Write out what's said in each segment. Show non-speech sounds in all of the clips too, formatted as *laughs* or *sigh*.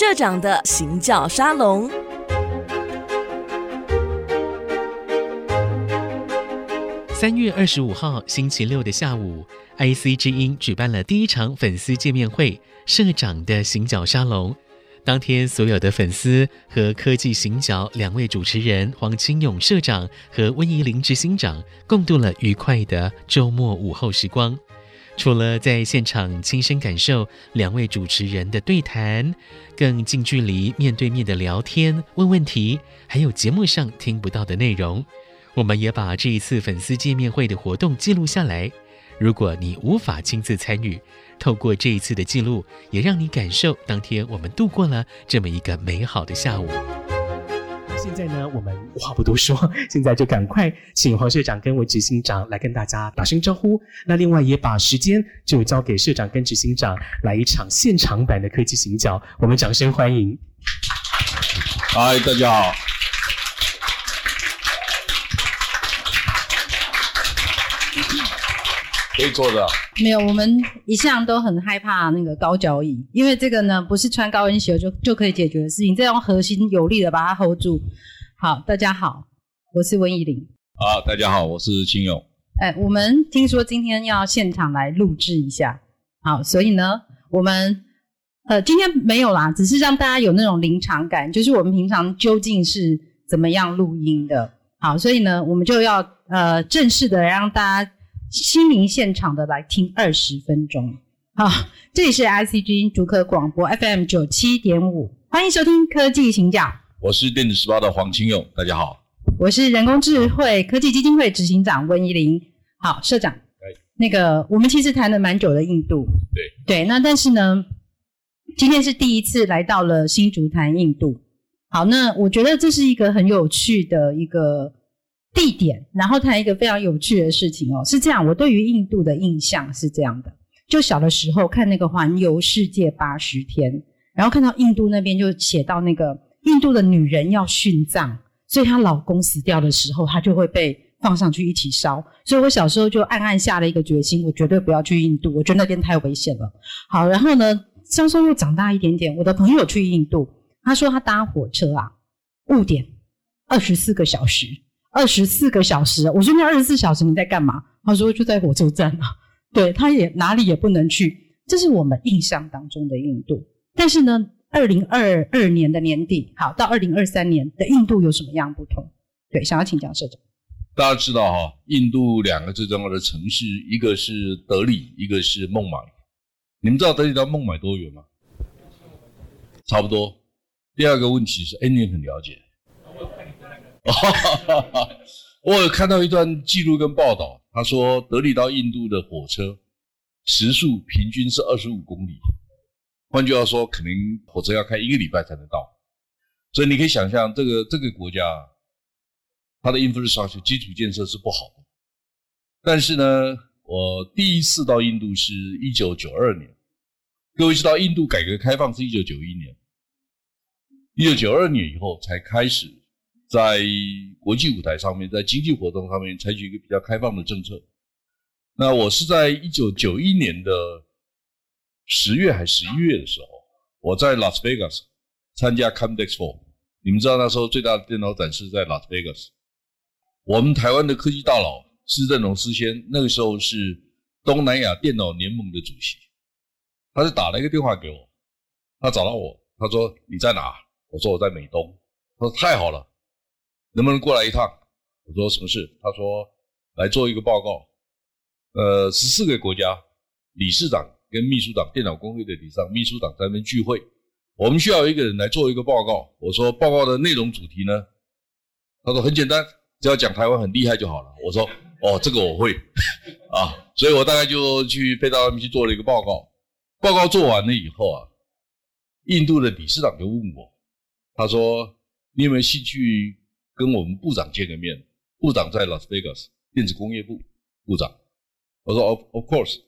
社长的行脚沙龙。三月二十五号星期六的下午，IC 之音举办了第一场粉丝见面会——社长的行脚沙龙。当天，所有的粉丝和科技行脚两位主持人黄清勇社长和温怡玲执行长共度了愉快的周末午后时光。除了在现场亲身感受两位主持人的对谈，更近距离面对面的聊天、问问题，还有节目上听不到的内容。我们也把这一次粉丝见面会的活动记录下来。如果你无法亲自参与，透过这一次的记录，也让你感受当天我们度过了这么一个美好的下午。现在呢，我们话不多说，现在就赶快请黄社长跟韦执行长来跟大家打声招呼。那另外也把时间就交给社长跟执行长来一场现场版的科技行脚，我们掌声欢迎。嗨，大家好。可以坐的。没有，我们一向都很害怕那个高脚椅，因为这个呢不是穿高跟鞋就就可以解决的事情，这用核心有力的把它 hold 住。好，大家好，我是温怡玲。好，大家好，我是清勇。哎，我们听说今天要现场来录制一下，好，所以呢，我们呃今天没有啦，只是让大家有那种临场感，就是我们平常究竟是怎么样录音的。好，所以呢，我们就要呃正式的让大家。心灵现场的来听二十分钟，好，这里是 ICG 竹客广播 FM 九七点五，欢迎收听科技行脚。我是电子时报的黄清勇，大家好。我是人工智慧科技基金会执行长温怡玲，好，社长。那个我们其实谈了蛮久的印度，对对，那但是呢，今天是第一次来到了新竹谈印度，好，那我觉得这是一个很有趣的一个。地点，然后谈一个非常有趣的事情哦，是这样，我对于印度的印象是这样的，就小的时候看那个环游世界八十天，然后看到印度那边就写到那个印度的女人要殉葬，所以她老公死掉的时候，她就会被放上去一起烧，所以我小时候就暗暗下了一个决心，我绝对不要去印度，我觉得那边太危险了。好，然后呢，稍稍又长大一点点，我的朋友去印度，他说他搭火车啊，误点二十四个小时。二十四个小时，我说那二十四小时你在干嘛？他说就在火车站啊。*laughs* 对，他也哪里也不能去，这是我们印象当中的印度。但是呢，二零二二年的年底，好，到二零二三年的印度有什么样不同？对，想要请教社长。大家知道哈，印度两个最重要的城市，一个是德里，一个是孟买。你们知道德里到孟买多远吗？差不多。第二个问题是，哎，你很了解。哈哈哈！我有看到一段记录跟报道，他说德里到印度的火车时速平均是二十五公里，换句话说，可能火车要开一个礼拜才能到。所以你可以想象，这个这个国家它的 infrastructure 基础建设是不好的。但是呢，我第一次到印度是一九九二年，各位知道印度改革开放是一九九一年，一九九二年以后才开始。在国际舞台上面，在经济活动上面采取一个比较开放的政策。那我是在一九九一年的十月还是十一月的时候，我在拉斯维加斯参加 Computex 你们知道那时候最大的电脑展示在拉斯维加斯。我们台湾的科技大佬施振荣师先，那个时候是东南亚电脑联盟的主席，他就打了一个电话给我，他找到我，他说你在哪？我说我在美东，他说太好了。能不能过来一趟？我说什么事？他说来做一个报告。呃，十四个国家理事长跟秘书长，电脑工会的理事长、秘书长在那边聚会，我们需要一个人来做一个报告。我说报告的内容主题呢？他说很简单，只要讲台湾很厉害就好了。我说哦，这个我会 *laughs* 啊，所以我大概就去飞到那边去做了一个报告。报告做完了以后啊，印度的理事长就问我，他说你有没有兴趣？跟我们部长见个面，部长在拉斯维加斯电子工业部部长。我说 Of of course，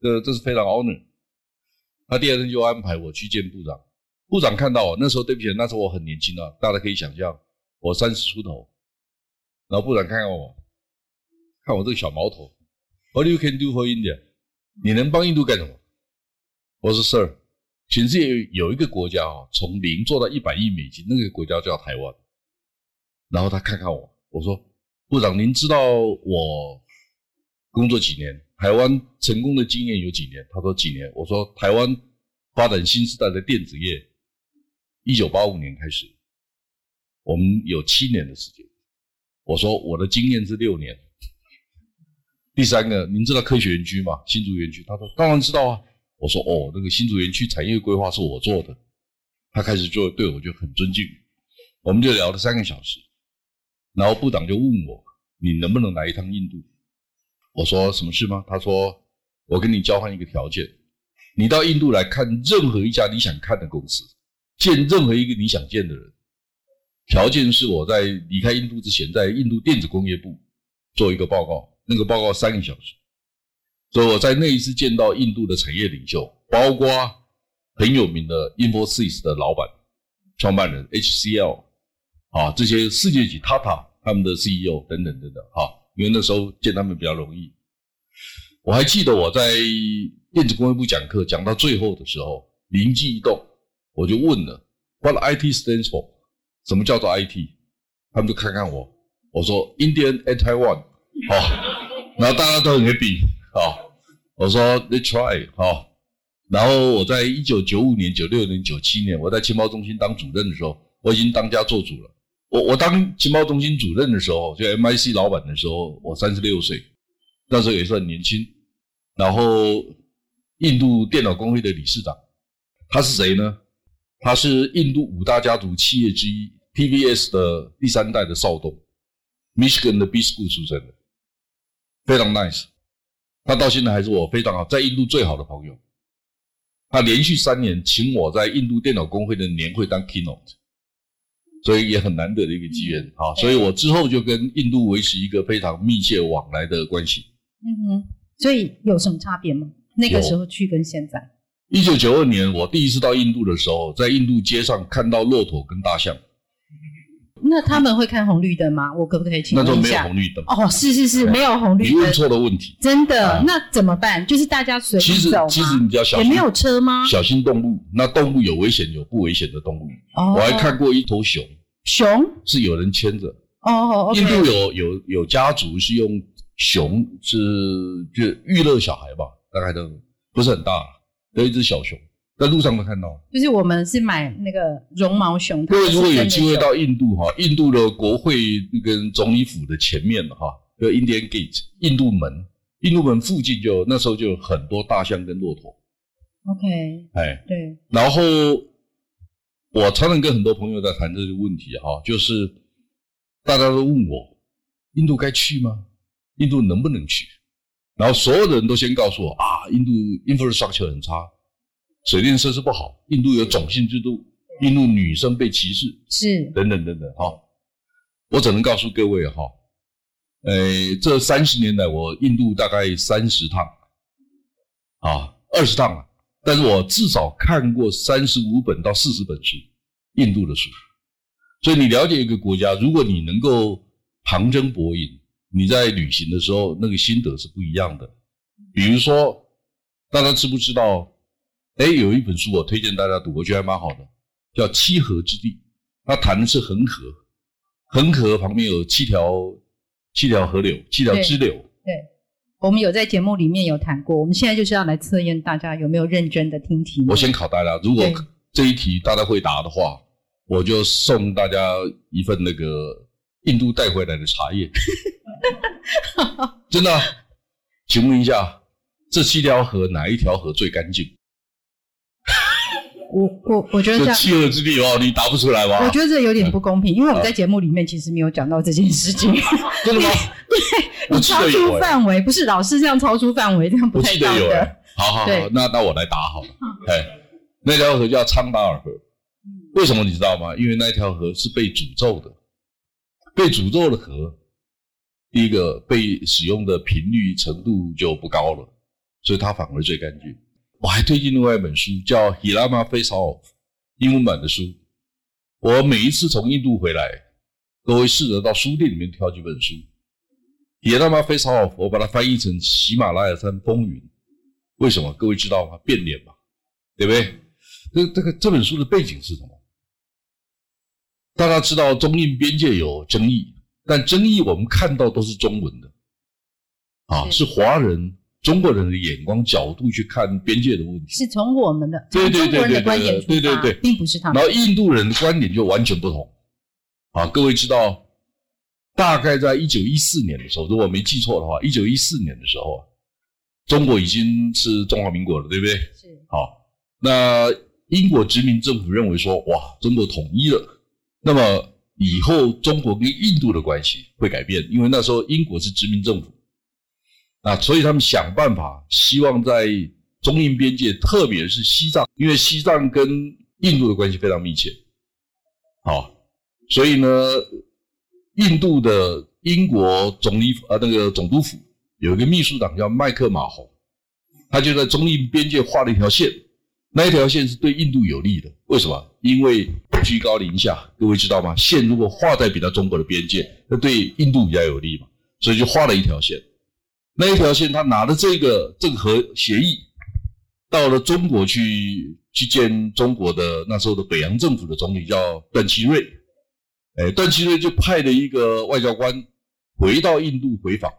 这这是非常 honor。他第二天就安排我去见部长。部长看到我那时候，对不起，那时候我很年轻啊，大家可以想象我三十出头。然后部长看看我，看我这个小毛头，What you can do for India？你能帮印度干什么？我说 Sir，全世界有一个国家啊，从零做到一百亿美金，那个国家叫台湾。然后他看看我，我说：“部长，您知道我工作几年？台湾成功的经验有几年？”他说：“几年。”我说：“台湾发展新时代的电子业，一九八五年开始，我们有七年的时间。”我说：“我的经验是六年。”第三个，您知道科学园区吗？新竹园区？他说：“当然知道啊。”我说：“哦，那个新竹园区产业规划是我做的。”他开始就对我就很尊敬，我们就聊了三个小时。然后部长就问我：“你能不能来一趟印度？”我说：“什么事吗？”他说：“我跟你交换一个条件，你到印度来看任何一家你想看的公司，见任何一个你想见的人，条件是我在离开印度之前，在印度电子工业部做一个报告。”那个报告三个小时，所以我在那一次见到印度的产业领袖，包括很有名的 Infosys 的老板、创办人 HCL 啊，这些世界级 Tata 他们的 CEO 等等等等哈，因为那时候见他们比较容易。我还记得我在电子工业部讲课，讲到最后的时候，灵机一动，我就问了：What IT stands for？什么叫做 IT？他们就看看我，我说：Indian and Taiwan。好，然后大家都很 happy。好，我说 let's try。好，然后我在一九九五年、九六年、九七年，我在情报中心当主任的时候，我已经当家做主了。我我当情报中心主任的时候，就 MIC 老板的时候，我三十六岁，那时候也算年轻。然后印度电脑工会的理事长，他是谁呢？他是印度五大家族企业之一 TVS 的第三代的少东，Michigan 的 B School 出身的。非常 nice，他到现在还是我非常好，在印度最好的朋友。他连续三年请我在印度电脑工会的年会当 keynote，所以也很难得的一个机缘。啊，所以我之后就跟印度维持一个非常密切往来的关系。嗯哼，所以有什么差别吗？那个时候去跟现在？一九九二年我第一次到印度的时候，在印度街上看到骆驼跟大象。那他们会看红绿灯吗？我可不可以请问一下？那就没有红绿灯。哦，是是是，没有红绿灯。你问错了问题。真的？那怎么办？就是大家随？其实其实你只要小心。也没有车吗？小心动物。那动物有危险，有不危险的动物。哦。我还看过一头熊。熊？是有人牵着。哦。印度有有有家族是用熊是就娱乐小孩吧，大概都不是很大，有一只小熊。在路上都看到，就是我们是买那个绒毛熊。各位如果有机会到印度哈，印度的国会跟总理府的前面哈，叫 Indian Gate，印度门，印度门附近就那时候就有很多大象跟骆驼。OK，哎，对。然后我常常跟很多朋友在谈这个问题哈，就是大家都问我，印度该去吗？印度能不能去？然后所有的人都先告诉我啊，印度 infrastructure 很差。水电设施不好，印度有种姓制度，印度女生被歧视，是等等等等。哈，我只能告诉各位哈，呃，这三十年来我印度大概三十趟，啊，二十趟了，但是我至少看过三十五本到四十本书，印度的书。所以你了解一个国家，如果你能够旁征博引，你在旅行的时候那个心得是不一样的。比如说，大家知不知道？哎，有一本书我推荐大家读，我觉得还蛮好的，叫《七河之地》。它谈的是恒河，恒河旁边有七条七条河流，七条支流。对，对，我们有在节目里面有谈过。我们现在就是要来测验大家有没有认真的听题。我先考大家，如果这一题大家会答的话，我就送大家一份那个印度带回来的茶叶。*laughs* 真的？请问一下，这七条河哪一条河最干净？我我我觉得这样，这七河之地哦，你答不出来吧？我觉得这有点不公平，因为我们在节目里面其实没有讲到这件事情。真的吗？*laughs* 对，你超出范围，不是老师这样超出范围，这样不太道德。好好好，那那我来答好了。哎，那条河叫昌达尔河，为什么你知道吗？因为那条河是被诅咒的，被诅咒的河，第一个被使用的频率程度就不高了，所以它反而最干净。我还推荐另外一本书，叫《Hirama Face Off》，英文版的书。我每一次从印度回来，都会试着到书店里面挑几本书。《Hirama Face Off》，我把它翻译成喜马拉雅山风云。为什么？各位知道吗？变脸嘛，对不对？这这个这本书的背景是什么？大家知道中印边界有争议，但争议我们看到都是中文的，啊，是华人。中国人的眼光角度去看边界的问题，是从我们的对对对对对对对对，并不是他们。然后印度人的观点就完全不同。啊，各位知道，大概在一九一四年的时候，如果我没记错的话，一九一四年的时候，中国已经是中华民国了，对不对？是。好，那英国殖民政府认为说，哇，中国统一了，那么以后中国跟印度的关系会改变，因为那时候英国是殖民政府。啊，所以他们想办法，希望在中印边界，特别是西藏，因为西藏跟印度的关系非常密切。好，所以呢，印度的英国总理啊，那个总督府有一个秘书长叫麦克马洪，他就在中印边界画了一条线，那一条线是对印度有利的。为什么？因为居高临下，各位知道吗？线如果画在比较中国的边界，那对印度比较有利嘛，所以就画了一条线。那一条线，他拿着这个这个和协议，到了中国去去见中国的那时候的北洋政府的总理叫段祺瑞，哎，段祺瑞就派了一个外交官回到印度回访，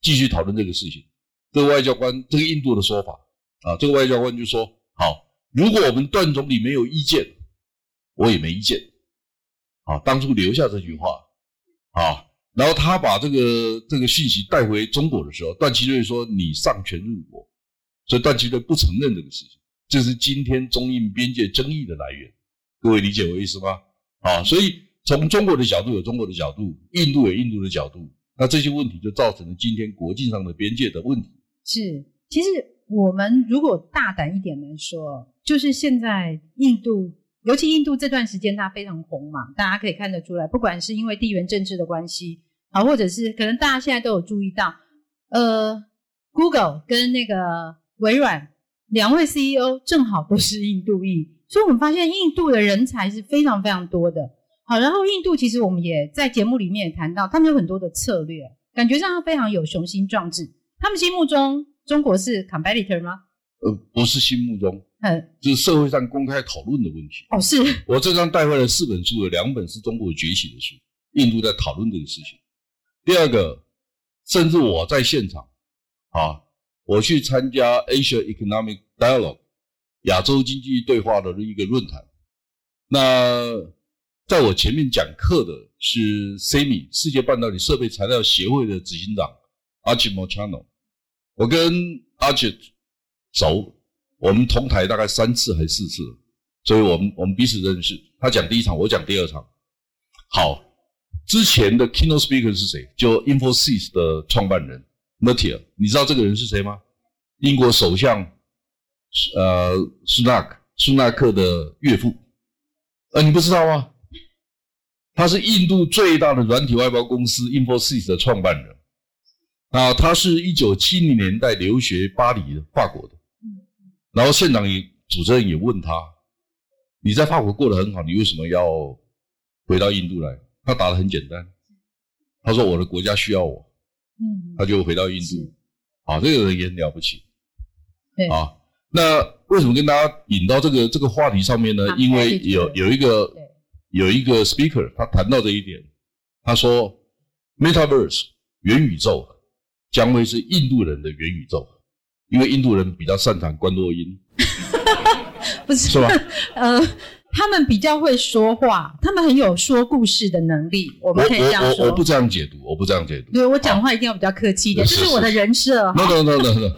继续讨论这个事情。这个外交官，这个印度的说法啊，这个外交官就说：好，如果我们段总理没有意见，我也没意见。啊，当初留下这句话，啊。然后他把这个这个讯息带回中国的时候，段祺瑞说：“你丧权辱国。”所以段祺瑞不承认这个事情，这是今天中印边界争议的来源。各位理解我意思吗？啊，所以从中国的角度有中国的角度，印度有印度的角度，那这些问题就造成了今天国际上的边界的问题。是，其实我们如果大胆一点来说，就是现在印度。尤其印度这段时间它非常红嘛，大家可以看得出来，不管是因为地缘政治的关系，啊，或者是可能大家现在都有注意到，呃，Google 跟那个微软两位 CEO 正好都是印度裔，所以我们发现印度的人才是非常非常多的。好，然后印度其实我们也在节目里面也谈到，他们有很多的策略，感觉上他非常有雄心壮志。他们心目中中国是 competitor 吗？呃，不是心目中。嗯，就是社会上公开讨论的问题。哦，是。我这张带回来四本书，有两本是中国崛起的书，印度在讨论这个事情。第二个，甚至我在现场，啊，我去参加 Asia Economic Dialogue 亚洲经济对话的一个论坛。那在我前面讲课的是 SEMI 世界半导体设备材料协会的执行长 Ajit Mochano，我跟 Ajit 熟。我们同台大概三次还是四次，所以我们我们彼此认识。他讲第一场，我讲第二场。好，之前的 keynote speaker 是谁？就 Infosys 的创办人 Nattiya，你知道这个人是谁吗？英国首相呃苏纳克苏纳克的岳父。呃，你不知道吗？他是印度最大的软体外包公司 Infosys 的创办人。啊，他是一九七零年代留学巴黎的法国的。然后县长也主持人也问他：“你在法国过得很好，你为什么要回到印度来？”他答的很简单，他说：“我的国家需要我。”嗯，他就回到印度。啊，这个人也很了不起。对啊，那为什么跟大家引到这个这个话题上面呢？因为有有一个有一个 speaker 他谈到这一点，他说：“Metaverse 元宇宙将会是印度人的元宇宙。”因为印度人比较擅长观落音，*laughs* 不是是吧？*laughs* 呃，他们比较会说话，他们很有说故事的能力。我们可以这样说。我不这样解读，我不这样解读。对，我讲话一定要比较客气一点，这是我的人设。no no no no no。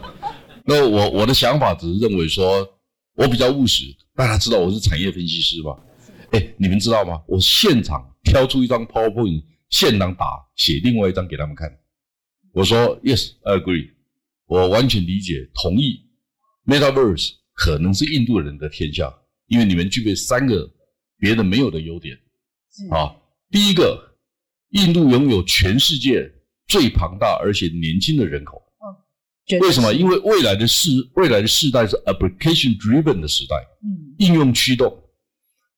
那我我的想法只是认为说，我比较务实。大家知道我是产业分析师吧？哎，你们知道吗？我现场挑出一张 PowerPoint，现场打写另外一张给他们看。我说 Yes，I agree。我完全理解，同意，Metaverse 可能是印度人的天下，因为你们具备三个别的没有的优点。啊，第一个，印度拥有全世界最庞大而且年轻的人口。为什么？因为未来的世未来的世代是 application driven 的时代，嗯，应用驱动，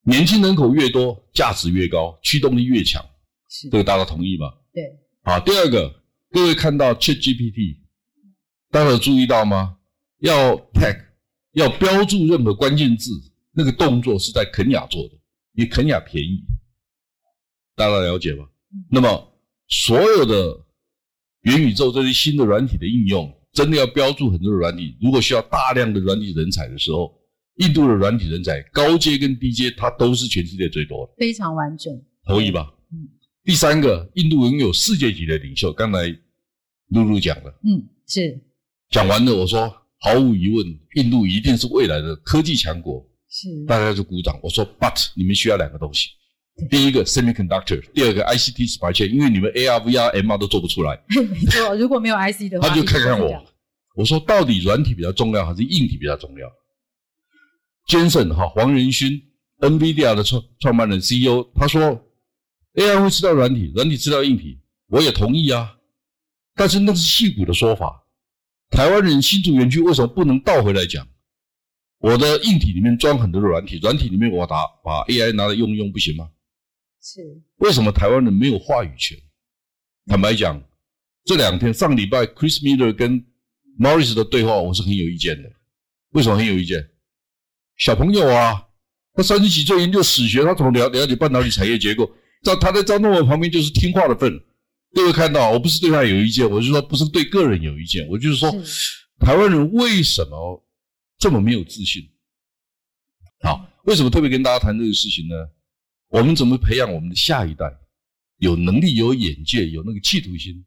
年轻人口越多，价值越高，驱动力越强。是，这个大家同意吗？对。好，第二个，各位看到 ChatGPT。大家有注意到吗？要 tag，要标注任何关键字，那个动作是在肯雅做的，因为肯雅便宜，大家了解吧？那么所有的元宇宙这些新的软体的应用，真的要标注很多的软体，如果需要大量的软体人才的时候，印度的软体人才高阶跟低阶，它都是全世界最多的，非常完整，同意吧？嗯。第三个，印度拥有世界级的领袖，刚才露露讲了，嗯，是。讲完了，我说毫无疑问，印度一定是未来的科技强国，是。大家就鼓掌。我说，but 你们需要两个东西，第一个 semiconductor，第二个 ICT supply chain，因为你们 AR、VR、MR 都做不出来。*laughs* 没错，如果没有 IC 的话，他就看看我。我说，到底软体比较重要还是硬体比较重要？Jensen 哈，黄仁勋，NVIDIA 的创创办人 CEO，他说 AI 会吃掉软体，软体吃掉硬体，我也同意啊。但是那是戏骨的说法。台湾人新竹园区为什么不能倒回来讲？我的硬体里面装很多的软体，软体里面我打把 AI 拿来用一用不行吗？是。为什么台湾人没有话语权？坦白讲，这两天上礼拜 Chris Miller 跟 Morris 的对话，我是很有意见的。为什么很有意见？小朋友啊，他三十几岁研究史学，他怎么了了解半导体产业结构？在他在张忠谋旁边就是听话的份。各位看到，我不是对他有意见，我是说不是对个人有意见，我就是说，台湾人为什么这么没有自信？好，为什么特别跟大家谈这个事情呢？我们怎么培养我们的下一代，有能力、有眼界、有那个企图心，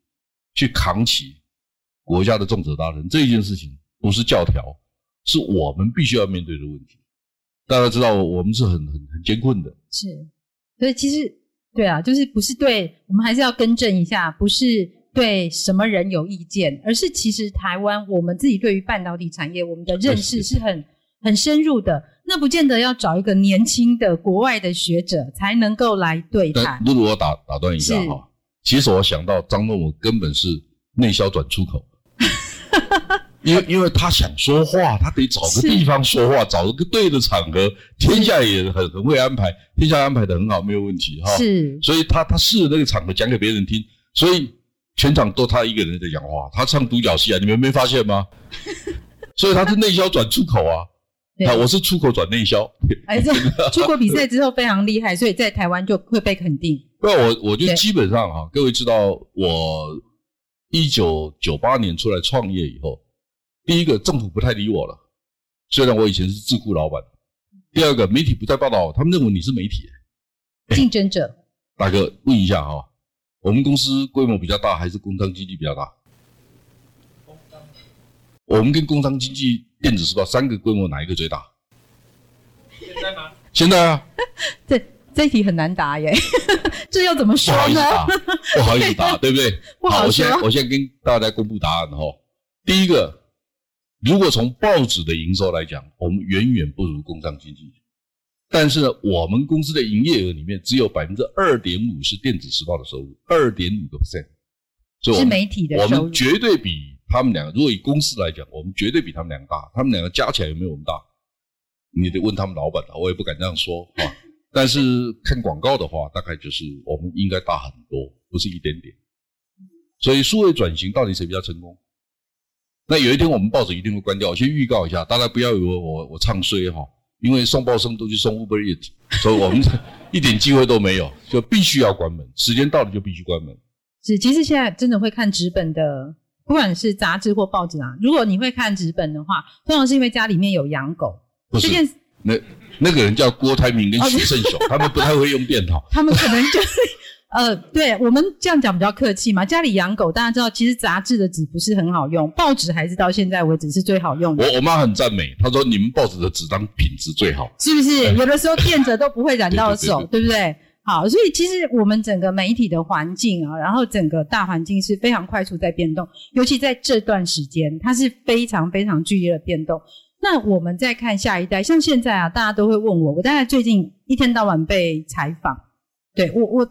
去扛起国家的重责大任？这一件事情不是教条，是我们必须要面对的问题。大家知道，我们是很很很艰困的。是，所以其实。对啊，就是不是对，我们还是要更正一下，不是对什么人有意见，而是其实台湾我们自己对于半导体产业，我们的认识是很很深入的。那不见得要找一个年轻的国外的学者才能够来对谈。露露，我打打断一下哈，其实我想到张忠谋根本是内销转出口。*laughs* 因为因为他想说话，他得找个地方说话，找一个对的场合。天下也很很会安排，天下安排的很好，没有问题哈。是，所以他他试着那个场合讲给别人听，所以全场都他一个人在讲话。他唱独角戏啊，你们没发现吗？*laughs* 所以他是内销转出口啊，啊，我是出口转内销。哎，这 *laughs* 出国比赛之后非常厉害，所以在台湾就会被肯定。那我我就基本上哈，各位知道，我一九九八年出来创业以后。第一个，政府不太理我了，虽然我以前是智库老板。第二个，媒体不再报道，他们认为你是媒体 *laughs* 竞争者。大哥，问一下哈，我们公司规模比较大，还是工商经济比较大？工商。我们跟工商经济、电子时报三个规模哪一个最大？现在吗？现在啊。*laughs* 这这一题很难答耶，*laughs* 这要怎么说呢？不好意思答，对不对？不好，我现在我现在跟大家公布答案哈。第一个。如果从报纸的营收来讲，我们远远不如工商经济，但是呢，我们公司的营业额里面只有百分之二点五是电子时报的收入，二点五个 percent，所以我们是媒体的我们绝对比他们两个。如果以公司来讲，我们绝对比他们两个大，他们两个加起来有没有我们大？你得问他们老板了，我也不敢这样说啊。但是看广告的话，大概就是我们应该大很多，不是一点点。所以数位转型到底谁比较成功？那有一天我们报纸一定会关掉。我先预告一下，大家不要以为我我唱衰哈，因为送报生都去送 Uber Eats，所以我们 *laughs* 一点机会都没有，就必须要关门。时间到了就必须关门。是，其实现在真的会看纸本的，不管是杂志或报纸啊。如果你会看纸本的话，通常是因为家里面有养狗。不是，那那个人叫郭台铭跟徐胜雄，他们不太会用电脑。*laughs* 他们可能就是。呃，对我们这样讲比较客气嘛。家里养狗，大家知道，其实杂志的纸不是很好用，报纸还是到现在为止是最好用的。我我妈很赞美，她说你们报纸的纸张品质最好，是不是？有的时候垫着都不会染到手，*laughs* 对不对？好，所以其实我们整个媒体的环境啊，然后整个大环境是非常快速在变动，尤其在这段时间，它是非常非常剧烈的变动。那我们再看下一代，像现在啊，大家都会问我，我大概最近一天到晚被采访，对，我我。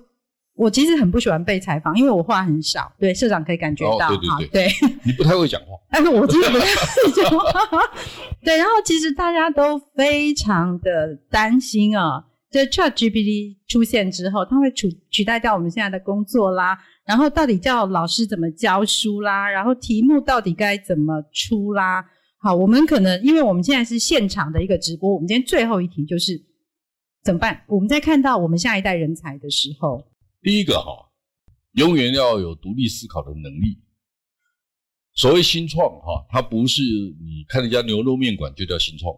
我其实很不喜欢被采访，因为我话很少。对，社长可以感觉到，哦、对 *laughs* 你不太会讲话。但 *laughs* 是我真的不太会讲话。对，然后其实大家都非常的担心啊，这 ChatGPT 出现之后，它会取取代掉我们现在的工作啦。然后到底叫老师怎么教书啦？然后题目到底该怎么出啦？好，我们可能因为我们现在是现场的一个直播，我们今天最后一题就是怎么办？我们在看到我们下一代人才的时候，第一个哈，永远要有独立思考的能力。所谓新创哈，它不是你看人家牛肉面馆就叫新创。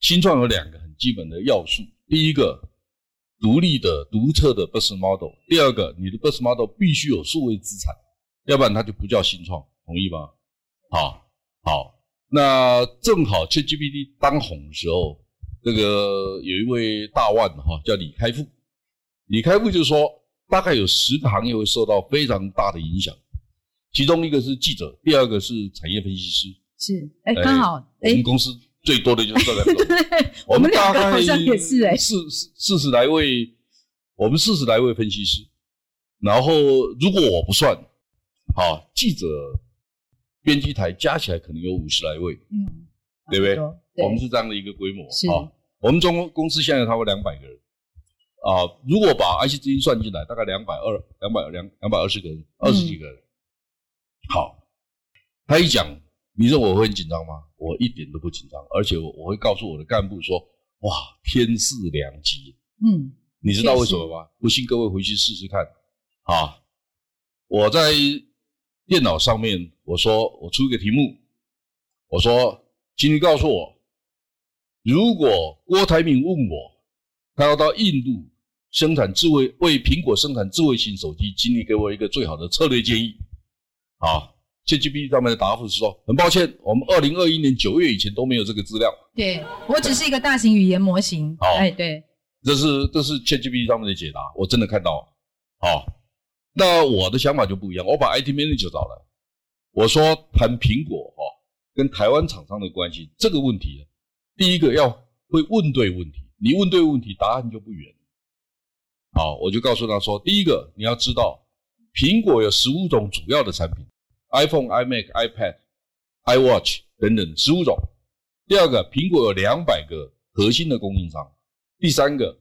新创有两个很基本的要素：第一个，独立的、独特的 business model；第二个，你的 business model 必须有数位资产，要不然它就不叫新创。同意吗？好，好。那正好 ChatGPT 当红的时候，那个有一位大腕哈叫李开复，李开复就说，大概有十个行业会受到非常大的影响。其中一个是记者，第二个是产业分析师。是，哎，刚好，我们公司最多的就是这个。*laughs* 对，我们大概好像也是哎，四四十来位，我们四十来位分析师。然后如果我不算，好，记者、编辑台加起来可能有五十来位，嗯，对不对？我们是这样的一个规模。是，我们中公司现在差不多两百个人。啊，如果把 IC 之金算进来，大概两百二、两百两两百二十个人，二十几个人。好，他一讲，你认为我会很紧张吗？我一点都不紧张，而且我我会告诉我的干部说：“哇，天赐良机。”嗯，你知道为什么吗？不信各位回去试试看。啊，我在电脑上面我说我出一个题目，我说，请你告诉我，如果郭台铭问我，他要到印度生产智慧，为苹果生产智慧型手机，请你给我一个最好的策略建议。好，ChatGPT 上面的答复是说，很抱歉，我们二零二一年九月以前都没有这个资料。对，我只是一个大型语言模型。好，哎，对，这是这是 ChatGPT 上面的解答，我真的看到。好，那我的想法就不一样，我把 IT Manager 找来，我说谈苹果哈跟台湾厂商的关系这个问题，第一个要会问对问题，你问对问题，答案就不远。好，我就告诉他说，第一个你要知道，苹果有十五种主要的产品。iPhone、iMac、iPad、iWatch 等等十五种。第二个，苹果有两百个核心的供应商。第三个，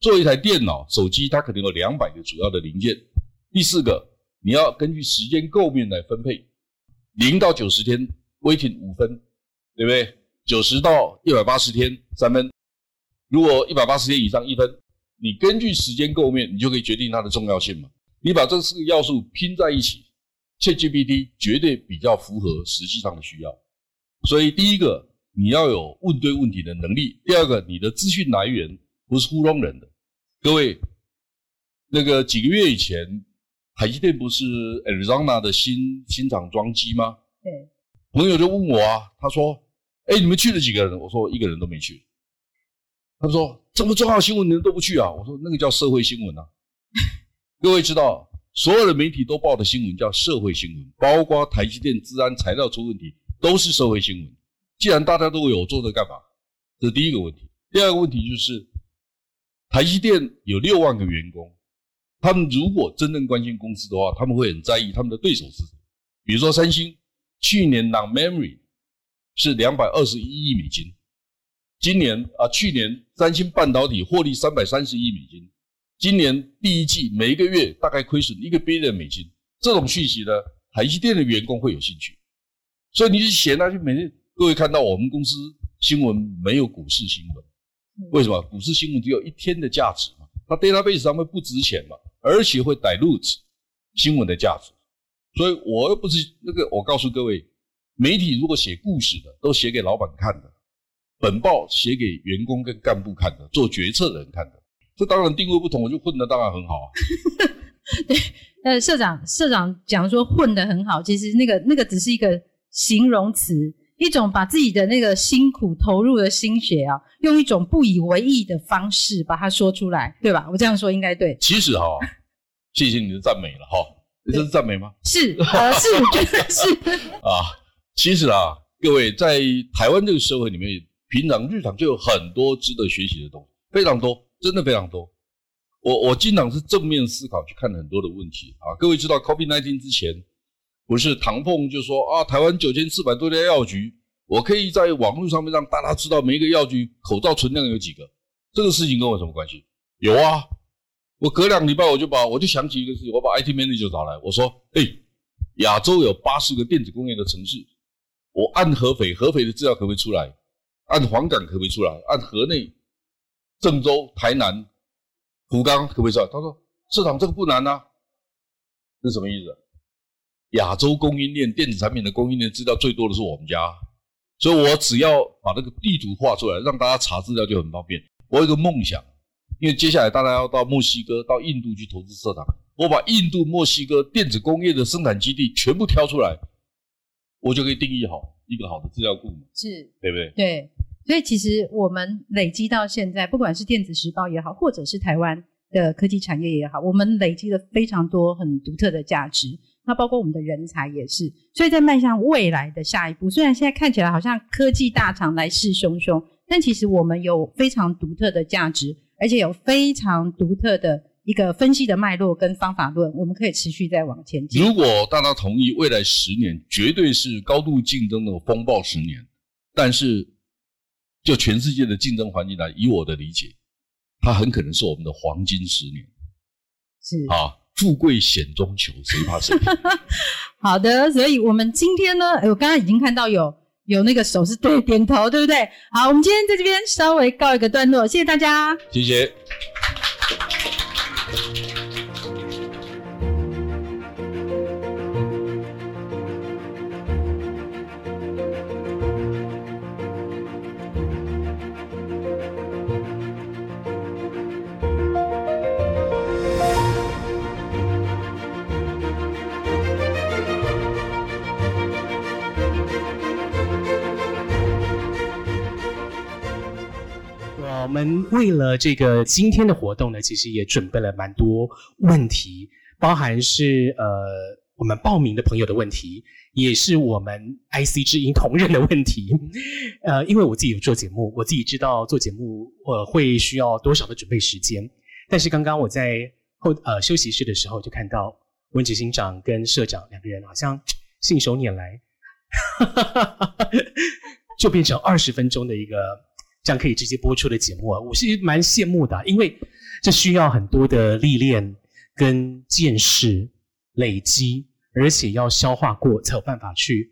做一台电脑、手机，它可能有两百个主要的零件。第四个，你要根据时间构面来分配，零到九十天 waiting 五分，对不对？九十到一百八十天，三分。如果一百八十天以上，一分。你根据时间构面，你就可以决定它的重要性嘛。你把这四个要素拼在一起。ChatGPT 绝对比较符合实际上的需要，所以第一个你要有问对问题的能力，第二个你的资讯来源不是糊弄人的。各位，那个几个月以前，海基电不是 Arizona 的新新厂装机吗？对，朋友就问我啊，他说：“哎，你们去了几个人？”我说：“我一个人都没去。”他说：“这么重要新闻你们都不去啊？”我说：“那个叫社会新闻啊。*laughs* ”各位知道。所有的媒体都报的新闻叫社会新闻，包括台积电资安材料出问题都是社会新闻。既然大家都有做这干嘛？这是第一个问题。第二个问题就是，台积电有六万个员工，他们如果真正关心公司的话，他们会很在意他们的对手是谁。比如说三星，去年 non-memory 是两百二十一亿美金，今年啊，去年三星半导体获利三百三十亿美金。今年第一季每一个月大概亏损一个 billion 美金，这种讯息呢，台积电的员工会有兴趣，所以你就写那些每天各位看到我们公司新闻没有股市新闻，为什么？股市新闻只有一天的价值嘛，它 database 上面不值钱嘛，而且会 dilute 新闻的价值，所以我又不是那个，我告诉各位，媒体如果写故事的，都写给老板看的，本报写给员工跟干部看的，做决策的人看的。这当然定位不同，我就混的当然很好啊。*laughs* 对，呃，社长，社长讲说混的很好，其实那个那个只是一个形容词，一种把自己的那个辛苦投入的心血啊，用一种不以为意的方式把它说出来，对吧？我这样说应该对。其实哈，谢谢你的赞美了哈，这是赞美吗？是，呃，是，我觉得是。*laughs* 啊，其实啊，各位在台湾这个社会里面，平常日常就有很多值得学习的东西，非常多。真的非常多，我我经常是正面思考去看很多的问题啊。各位知道，COVID-19 之前，不是唐凤就说啊，台湾九千四百多家药局，我可以在网络上面让大家知道每一个药局口罩存量有几个。这个事情跟我什么关系？有啊，我隔两礼拜我就把我就想起一个事情，我把 IT manager 找来，我说，哎，亚洲有八十个电子工业的城市，我按合肥，合肥的资料可不可以出来？按黄冈可不可以出来？按河内、郑州、台南、福冈可不可以出来？他说：“市长，这个不难啊。”这是什么意思？亚洲供应链电子产品的供应链资料最多的是我们家，所以我只要把那个地图画出来，让大家查资料就很方便。我有一个梦想，因为接下来大家要到墨西哥、到印度去投资社长，我把印度、墨西哥电子工业的生产基地全部挑出来。我就可以定义好一个好的资料库，是，对不对？对，所以其实我们累积到现在，不管是电子时报也好，或者是台湾的科技产业也好，我们累积了非常多很独特的价值。那包括我们的人才也是。所以在迈向未来的下一步，虽然现在看起来好像科技大厂来势汹汹，但其实我们有非常独特的价值，而且有非常独特的。一个分析的脉络跟方法论，我们可以持续再往前进。如果大家同意，未来十年绝对是高度竞争的风暴十年，但是就全世界的竞争环境来，以我的理解，它很可能是我们的黄金十年。是啊，富贵险中求，谁怕谁？*laughs* 好的，所以我们今天呢，我刚刚已经看到有有那个手是对点头，对不对？好，我们今天在这边稍微告一个段落，谢谢大家，谢谢。我们为了这个今天的活动呢，其实也准备了蛮多问题，包含是呃我们报名的朋友的问题，也是我们 IC 之音同仁的问题。*laughs* 呃，因为我自己有做节目，我自己知道做节目呃会需要多少的准备时间。但是刚刚我在后呃休息室的时候，就看到温执行长跟社长两个人好像信手拈来，*laughs* 就变成二十分钟的一个。这样可以直接播出的节目啊，我是蛮羡慕的，因为这需要很多的历练跟见识累积，而且要消化过才有办法去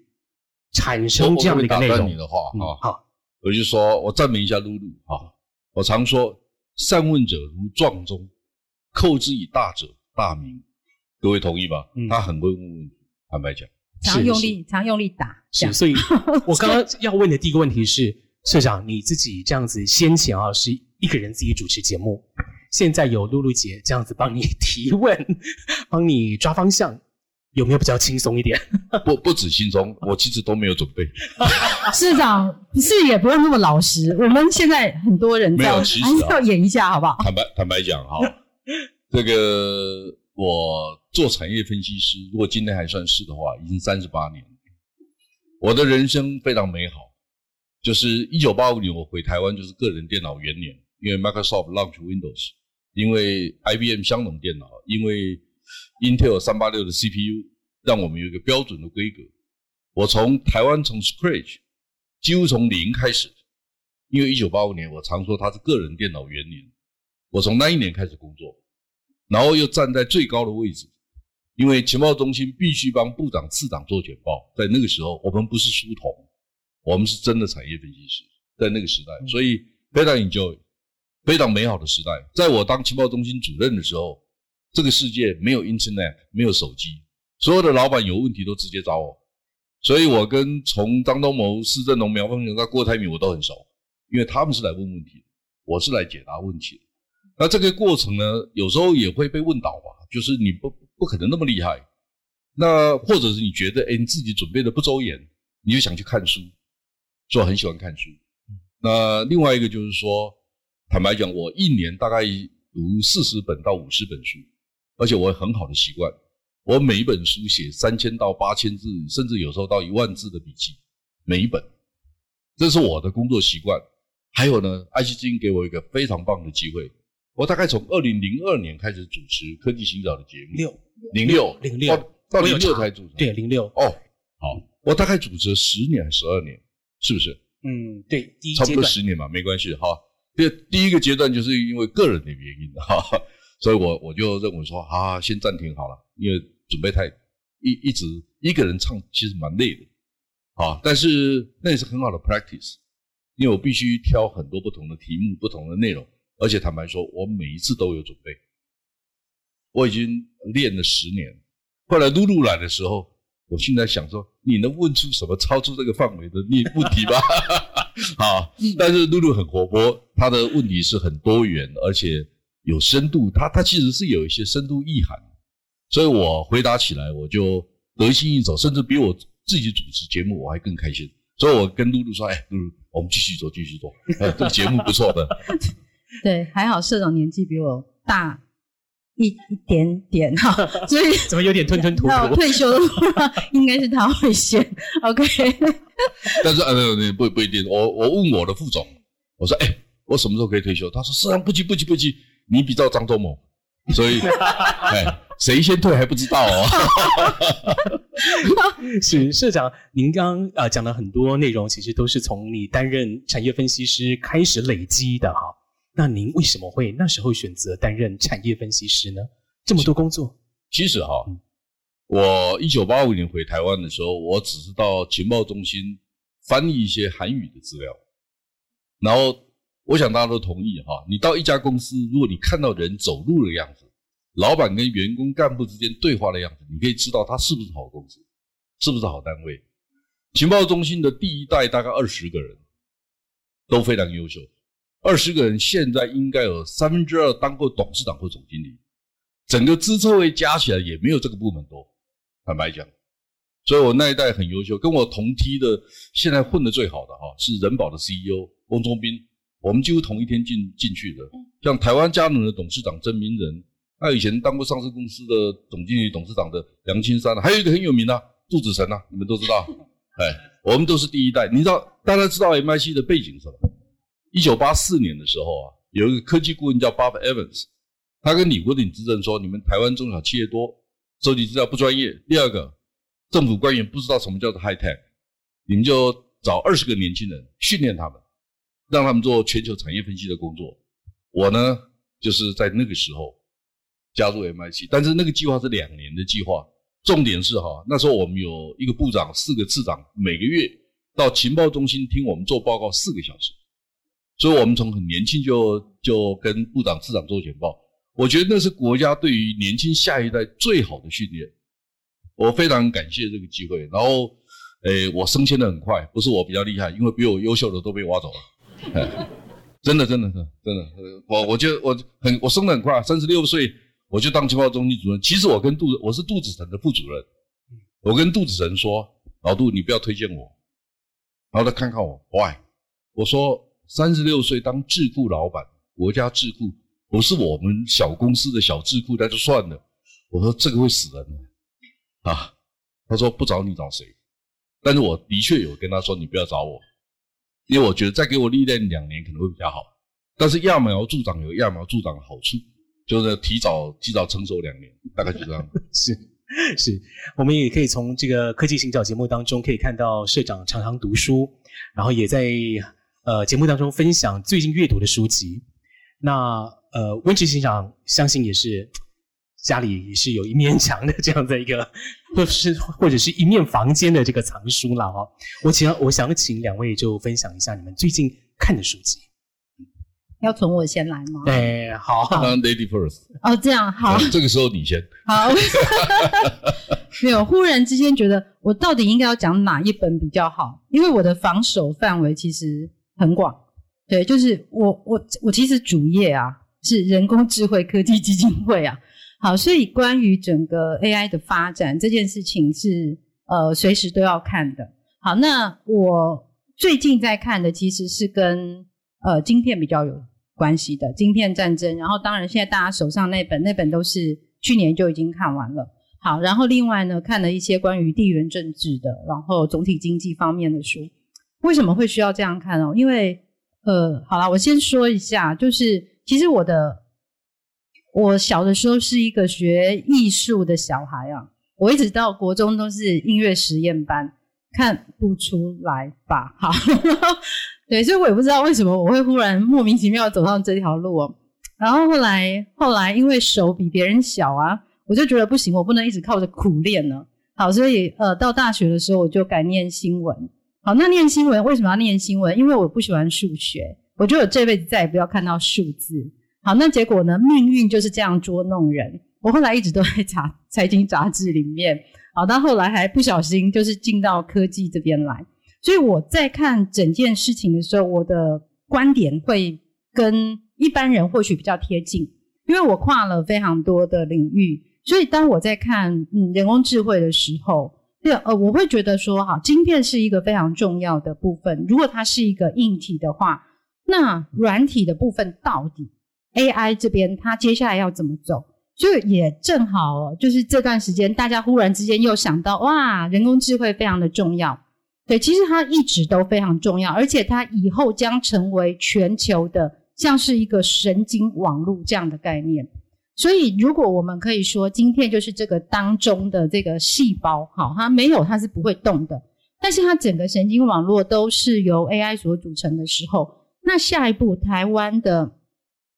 产生这样的一个内容。你的话哈、嗯，好，我就说我赞美一下露露啊。我常说，善问者如撞钟，叩之以大者大名。各位同意吗？嗯、他很会问问题，坦白讲，常用力，常用力打。是，所以我刚刚要问的第一个问题是。社长，你自己这样子先前啊是一个人自己主持节目，现在有露露姐这样子帮你提问，*laughs* 帮你抓方向，有没有比较轻松一点？*laughs* 不不止轻松，我其实都没有准备。*laughs* 社长是也不用那么老实，我们现在很多人在，还是要演一下好不好？坦白坦白讲哈，这个我做产业分析师，如果今天还算是的话，已经三十八年，我的人生非常美好。就是一九八五年我回台湾，就是个人电脑元年，因为 Microsoft launch Windows，因为 IBM 相容电脑，因为 Intel 三八六的 CPU，让我们有一个标准的规格。我从台湾从 Scratch，几乎从零开始，因为一九八五年我常说它是个人电脑元年，我从那一年开始工作，然后又站在最高的位置，因为情报中心必须帮部长、次长做简报，在那个时候我们不是书童。我们是真的产业分析师，在那个时代，所以非常 enjoy，非常美好的时代。在我当情报中心主任的时候，这个世界没有 internet，没有手机，所有的老板有问题都直接找我。所以我跟从张东谋、施正荣、苗凤雄到郭台铭我都很熟，因为他们是来问问题，我是来解答问题。那这个过程呢，有时候也会被问倒吧，就是你不不可能那么厉害，那或者是你觉得，哎，你自己准备的不周延，你就想去看书。所以我很喜欢看书。那另外一个就是说，坦白讲，我一年大概读四十本到五十本书，而且我有很好的习惯，我每一本书写三千到八千字，甚至有时候到一万字的笔记，每一本，这是我的工作习惯。还有呢爱惜之音给我一个非常棒的机会，我大概从二零零二年开始主持科技行找的节目，六。零六。零六。到零六才主持，对零六。哦，好，我大概主持了十年还是十二年。是不是？嗯，对，第一差不多十年嘛，没关系哈。第第一个阶段就是因为个人的原因哈，*laughs* 所以我我就认为说啊，先暂停好了，因为准备太一一直一个人唱其实蛮累的。啊，但是那也是很好的 practice，因为我必须挑很多不同的题目、不同的内容，而且坦白说，我每一次都有准备。我已经练了十年，后来露露来的时候，我现在想说，你能问出什么超出这个范围的问问题吗？*laughs* 好，但是露露很活泼，她的问题是很多元，而且有深度，她她其实是有一些深度意涵，所以我回答起来我就得心应手，甚至比我自己主持节目我还更开心。所以我跟露露说：“哎，露露，我们继续做，继续做，哎，这个节目不错的。*laughs* ”对，还好社长年纪比我大。一一点点哈，*laughs* 所以怎么有点吞吞吐吐？那退休的话，*laughs* 应该是他会先 OK。*laughs* 但是呃，不不一定。我我问我的副总，我说：“哎、欸，我什么时候可以退休？”他说：“社长不急不急不急，你比照张忠谋，所以哎，谁先退还不知道哦。”是社长，您刚刚呃讲了很多内容，其实都是从你担任产业分析师开始累积的哈。那您为什么会那时候选择担任产业分析师呢？这么多工作，其实哈，我一九八五年回台湾的时候，我只是到情报中心翻译一些韩语的资料。然后，我想大家都同意哈，你到一家公司，如果你看到人走路的样子，老板跟员工干部之间对话的样子，你可以知道他是不是好公司，是不是好单位。情报中心的第一代大概二十个人，都非常优秀。二十个人，现在应该有三分之二当过董事长或总经理，整个资策会加起来也没有这个部门多，坦白讲。所以我那一代很优秀，跟我同梯的，现在混得最好的哈是人保的 CEO 翁宗斌，我们几乎同一天进进去的。像台湾佳能的董事长曾明仁，还有以前当过上市公司的总经理、董事长的梁青山，还有一个很有名的杜子成啊，你们都知道。*laughs* 哎，我们都是第一代，你知道大家知道 MIC 的背景是什么？一九八四年的时候啊，有一个科技顾问叫 Bob Evans，他跟李国鼎指正说：“你们台湾中小企业多，收集资料不专业。第二个，政府官员不知道什么叫做 high tech，你们就找二十个年轻人训练他们，让他们做全球产业分析的工作。我呢，就是在那个时候加入 MIC，但是那个计划是两年的计划，重点是哈，那时候我们有一个部长，四个次长，每个月到情报中心听我们做报告四个小时。”所以，我们从很年轻就就跟部长、市长做简报，我觉得那是国家对于年轻下一代最好的训练。我非常感谢这个机会。然后，诶，我升迁的很快，不是我比较厉害，因为比我优秀的都被挖走了。真的，真的，真的，真的，我我就我很我升的很快，三十六岁我就当情报中心主任。其实我跟杜我是杜子成的副主任，我跟杜子成说：“老杜，你不要推荐我。”然后他看看我，Why？我说。三十六岁当智库老板，国家智库不是我们小公司的小智库，那就算了。我说这个会死人的啊！他说不找你找谁？但是我的确有跟他说，你不要找我，因为我觉得再给我历练两年可能会比较好。但是揠苗助长有揠苗助长的好处，就是提早提早成熟两年，大概就这样。*laughs* 是是，我们也可以从这个科技行脚节目当中可以看到社长常常读书，然后也在。呃，节目当中分享最近阅读的书籍，那呃，温执行长相信也是家里也是有一面墙的这样的一个，*laughs* 或是或者是一面房间的这个藏书了哈。我请我想请两位就分享一下你们最近看的书籍。要从我先来吗？对，好，好，Lady first。哦，这样好。这个时候你先。好。*laughs* 没有，忽然之间觉得我到底应该要讲哪一本比较好？因为我的防守范围其实。很广，对，就是我我我其实主业啊是人工智慧科技基金会啊，好，所以关于整个 AI 的发展这件事情是呃随时都要看的。好，那我最近在看的其实是跟呃晶片比较有关系的晶片战争，然后当然现在大家手上那本那本都是去年就已经看完了。好，然后另外呢看了一些关于地缘政治的，然后总体经济方面的书。为什么会需要这样看哦？因为，呃，好啦，我先说一下，就是其实我的我小的时候是一个学艺术的小孩啊，我一直到国中都是音乐实验班，看不出来吧？*laughs* 好，对，所以我也不知道为什么我会忽然莫名其妙走上这条路哦。然后后来后来因为手比别人小啊，我就觉得不行，我不能一直靠着苦练呢。好，所以呃，到大学的时候我就改念新闻。好，那念新闻为什么要念新闻？因为我不喜欢数学，我觉得我这辈子再也不要看到数字。好，那结果呢？命运就是这样捉弄人。我后来一直都在查财经杂志里面，好，到后来还不小心就是进到科技这边来。所以我在看整件事情的时候，我的观点会跟一般人或许比较贴近，因为我跨了非常多的领域。所以当我在看嗯人工智慧的时候，对呃，我会觉得说哈，晶片是一个非常重要的部分。如果它是一个硬体的话，那软体的部分到底 AI 这边它接下来要怎么走？所以也正好就是这段时间，大家忽然之间又想到哇，人工智慧非常的重要。对，其实它一直都非常重要，而且它以后将成为全球的，像是一个神经网络这样的概念。所以，如果我们可以说，晶片就是这个当中的这个细胞，好，它没有它是不会动的。但是它整个神经网络都是由 AI 所组成的时候，那下一步台湾的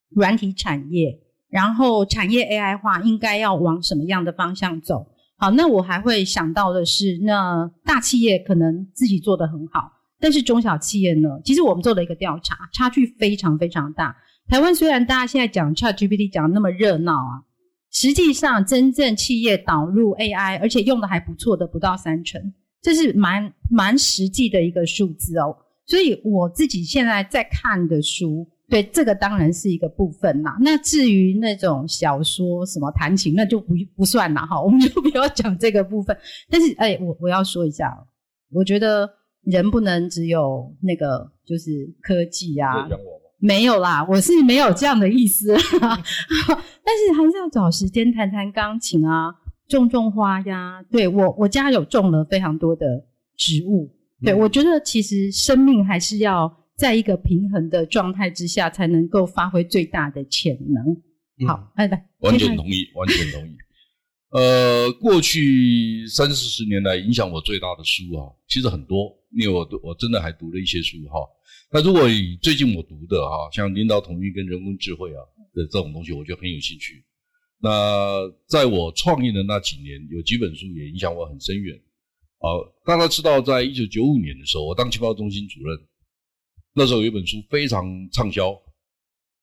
软体产业，然后产业 AI 化，应该要往什么样的方向走？好，那我还会想到的是，那大企业可能自己做得很好，但是中小企业呢？其实我们做了一个调查，差距非常非常大。台湾虽然大家现在讲 ChatGPT 讲得那么热闹啊，实际上真正企业导入 AI，而且用的还不错的不到三成，这是蛮蛮实际的一个数字哦。所以我自己现在在看的书。对，这个当然是一个部分啦。那至于那种小说什么弹琴，那就不不算了哈，我们就不要讲这个部分。但是，哎，我我要说一下，我觉得人不能只有那个就是科技啊，没有啦，我是没有这样的意思。*laughs* 但是还是要找时间弹弹钢琴啊，种种花呀。对，我我家有种了非常多的植物。对，我觉得其实生命还是要。在一个平衡的状态之下，才能够发挥最大的潜能。嗯、好，来来，完全同意，完全同意。*laughs* 呃，过去三四十年来，影响我最大的书啊，其实很多，因为我我真的还读了一些书哈。那如果以最近我读的哈，像领导统一跟人工智慧啊的这种东西，我就很有兴趣。那在我创业的那几年，有几本书也影响我很深远。好，大家知道，在一九九五年的时候，我当情报中心主任。那时候有一本书非常畅销，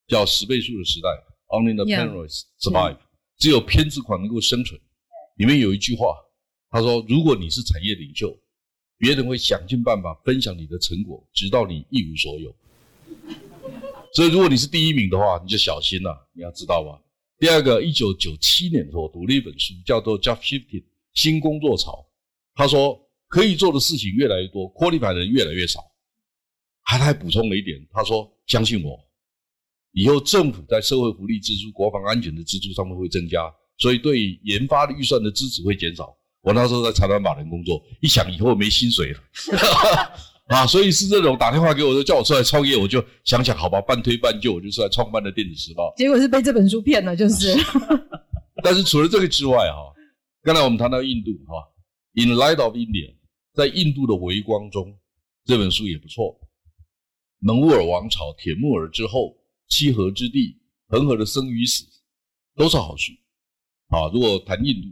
叫《十倍数的时代》，Only the paranoid survive，只有偏执狂能够生存。里面有一句话，他说：“如果你是产业领袖，别人会想尽办法分享你的成果，直到你一无所有。”所以，如果你是第一名的话，你就小心了，你要知道吧。第二个，一九九七年的时候，读了一本书，叫做《Job Shifting》，新工作潮。他说，可以做的事情越来越多，qualified 的人越来越少。还他还补充了一点，他说：“相信我，以后政府在社会福利支出、国防安全的支出上面会增加，所以对研发的预算的支持会减少。”我那时候在财团法人工作，一想以后没薪水了，*laughs* 啊，所以是这种打电话给我，说叫我出来创业，我就想想，好吧，半推半就，我就出来创办了电子时报。结果是被这本书骗了，就是。*laughs* 但是除了这个之外，哈，刚才我们谈到印度，哈，In Light of India，在印度的微光中，这本书也不错。蒙兀尔王朝、铁木尔之后、七河之地、恒河的生与死，都是好书。啊，如果谈印度，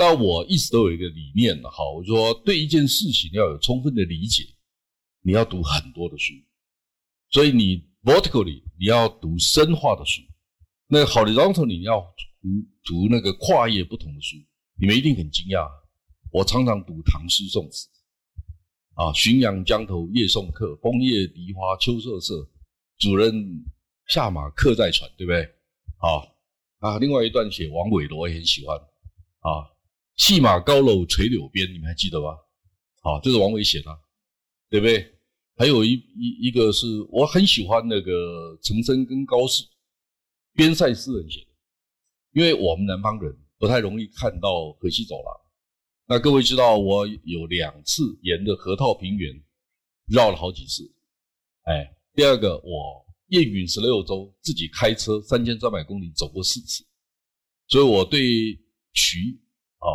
但我一直都有一个理念的，哈，我说对一件事情要有充分的理解，你要读很多的书。所以你 vertically 你要读深化的书，那 horizontal 你要读读那个跨页不同的书。你们一定很惊讶，我常常读唐诗宋词。啊，浔阳江头夜送客，枫叶荻花秋瑟瑟。主人下马客在船，对不对？啊啊，另外一段写王维的，我也很喜欢。啊，系马高楼垂柳边，你们还记得吧？啊，这是王维写的，对不对？还有一一一个是我很喜欢那个岑参跟高适边塞诗人写的，因为我们南方人不太容易看到河西走廊。那各位知道，我有两次沿着河套平原绕了好几次，哎，第二个我燕云十六州自己开车三千三百公里走过四次，所以我对渠啊，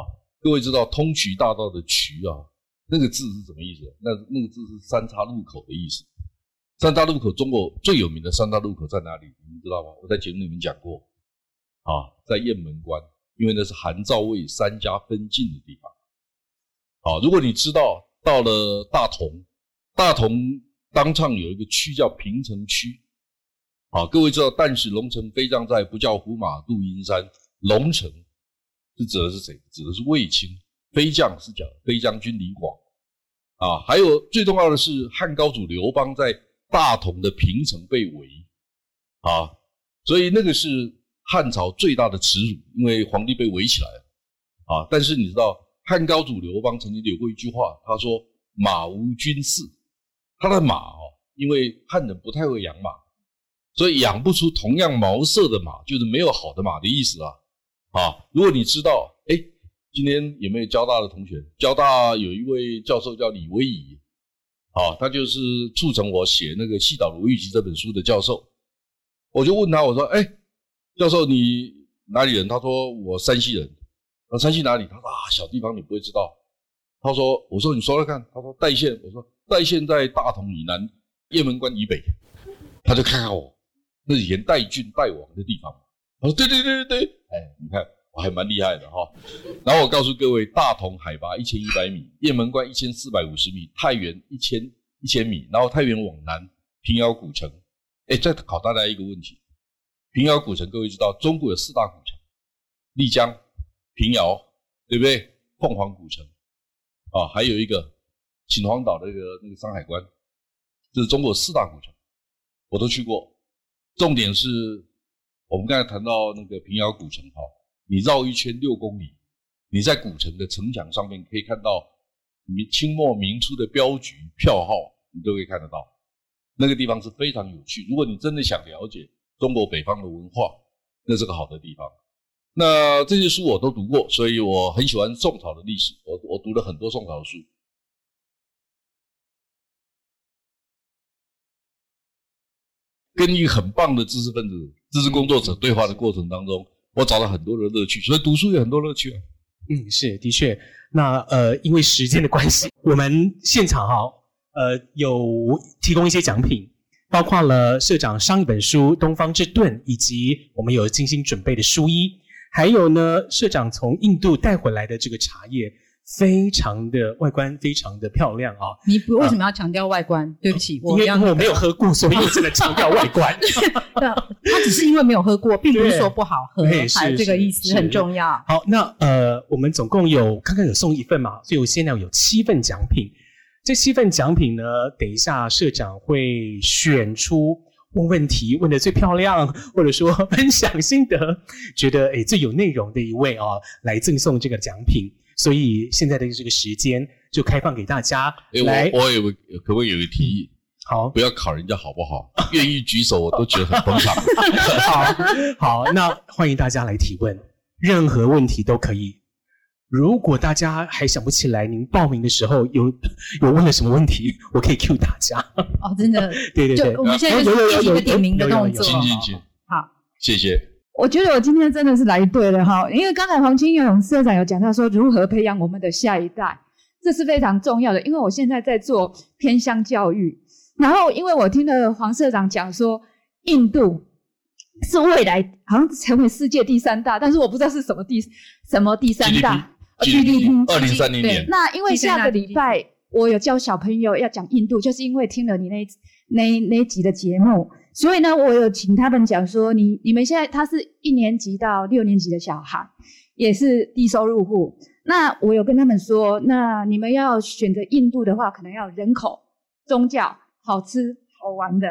各位知道通衢大道的衢啊，那个字是什么意思？那那个字是三岔路口的意思。三岔路口，中国最有名的三岔路口在哪里？你们知道吗？我在节目里面讲过，啊，在雁门关，因为那是韩赵魏三家分晋的地方。啊，如果你知道到了大同，大同当场有一个区叫平城区，啊，各位知道但使龙城飞将在，不教胡马度阴山。龙城是指的是谁？指的是卫青。飞将是讲飞将军李广。啊，还有最重要的是汉高祖刘邦在大同的平城被围，啊，所以那个是汉朝最大的耻辱，因为皇帝被围起来了，啊，但是你知道汉高祖刘邦曾经有过一句话，他说马无军饲，他的马哦，因为汉人不太会养马，所以养不出同样毛色的马，就是没有好的马的意思啊，啊，如果你知道，诶今天有没有交大的同学？交大有一位教授叫李威仪，啊，他就是促成我写那个《西岛罗玉集》这本书的教授。我就问他，我说：“哎，教授你哪里人？”他说：“我山西人。”那山西哪里？他说：“啊，小地方你不会知道。”他说：“我说你说来看。”他说：“代县。”我说：“代县在大同以南，雁门关以北。”他就看看我，那以前代郡代王的地方。他说：“对对对对对，哎，你看。”我还蛮厉害的哈，然后我告诉各位，大同海拔一千一百米，雁门关一千四百五十米，太原一千一千米，然后太原往南，平遥古城。哎，再考大家一个问题：平遥古城，各位知道中国有四大古城，丽江、平遥，对不对？凤凰古城，啊，还有一个秦皇岛那个那个山海关，这是中国四大古城，我都去过。重点是我们刚才谈到那个平遥古城，哈。你绕一圈六公里，你在古城的城墙上面可以看到明清末明初的镖局票号，你都可以看得到。那个地方是非常有趣。如果你真的想了解中国北方的文化，那是个好的地方。那这些书我都读过，所以我很喜欢宋朝的历史。我我读了很多宋朝的书。跟一个很棒的知识分子、知识工作者对话的过程当中。我找到很多的乐趣，所以读书有很多乐趣啊。嗯，是的确。那呃，因为时间的关系，我们现场哈，呃，有提供一些奖品，包括了社长上一本书《东方之盾》，以及我们有精心准备的书衣，还有呢，社长从印度带回来的这个茶叶。非常的外观非常的漂亮啊！你为什么要强调外观？啊、对不起，因为我没有喝过，所以我只能强调外观。*laughs* 他只是因为没有喝过，并不是说不好喝，还有这个意思很重要。好，那呃，我们总共有刚刚有送一份嘛，所以我现在有七份奖品。这七份奖品呢，等一下社长会选出问问题问的最漂亮，或者说分享心得，觉得诶最有内容的一位啊，来赠送这个奖品。所以现在的这个时间就开放给大家来。我我有可不可以有个提议？好，不要考人家好不好？*laughs* 愿意举手我都觉得很捧场。*laughs* 好，好，那欢迎大家来提问，任何问题都可以。如果大家还想不起来，您报名的时候有 *laughs* 有问了什么问题，我可以 cue 大家。哦，真的，对对对，我们现在就是一个点名的动作。请请请，好，谢谢。我觉得我今天真的是来对了哈，因为刚才黄清勇社长有讲到说如何培养我们的下一代，这是非常重要的。因为我现在在做偏乡教育，然后因为我听了黄社长讲说，印度是未来好像成为世界第三大，但是我不知道是什么第什么第三大。GDP 二零三零年。那因为下个礼拜我有教小朋友要讲印度，就是因为听了你那那那集的节目。所以呢，我有请他们讲说，你你们现在他是一年级到六年级的小孩，也是低收入户。那我有跟他们说，那你们要选择印度的话，可能要人口、宗教、好吃、好玩的。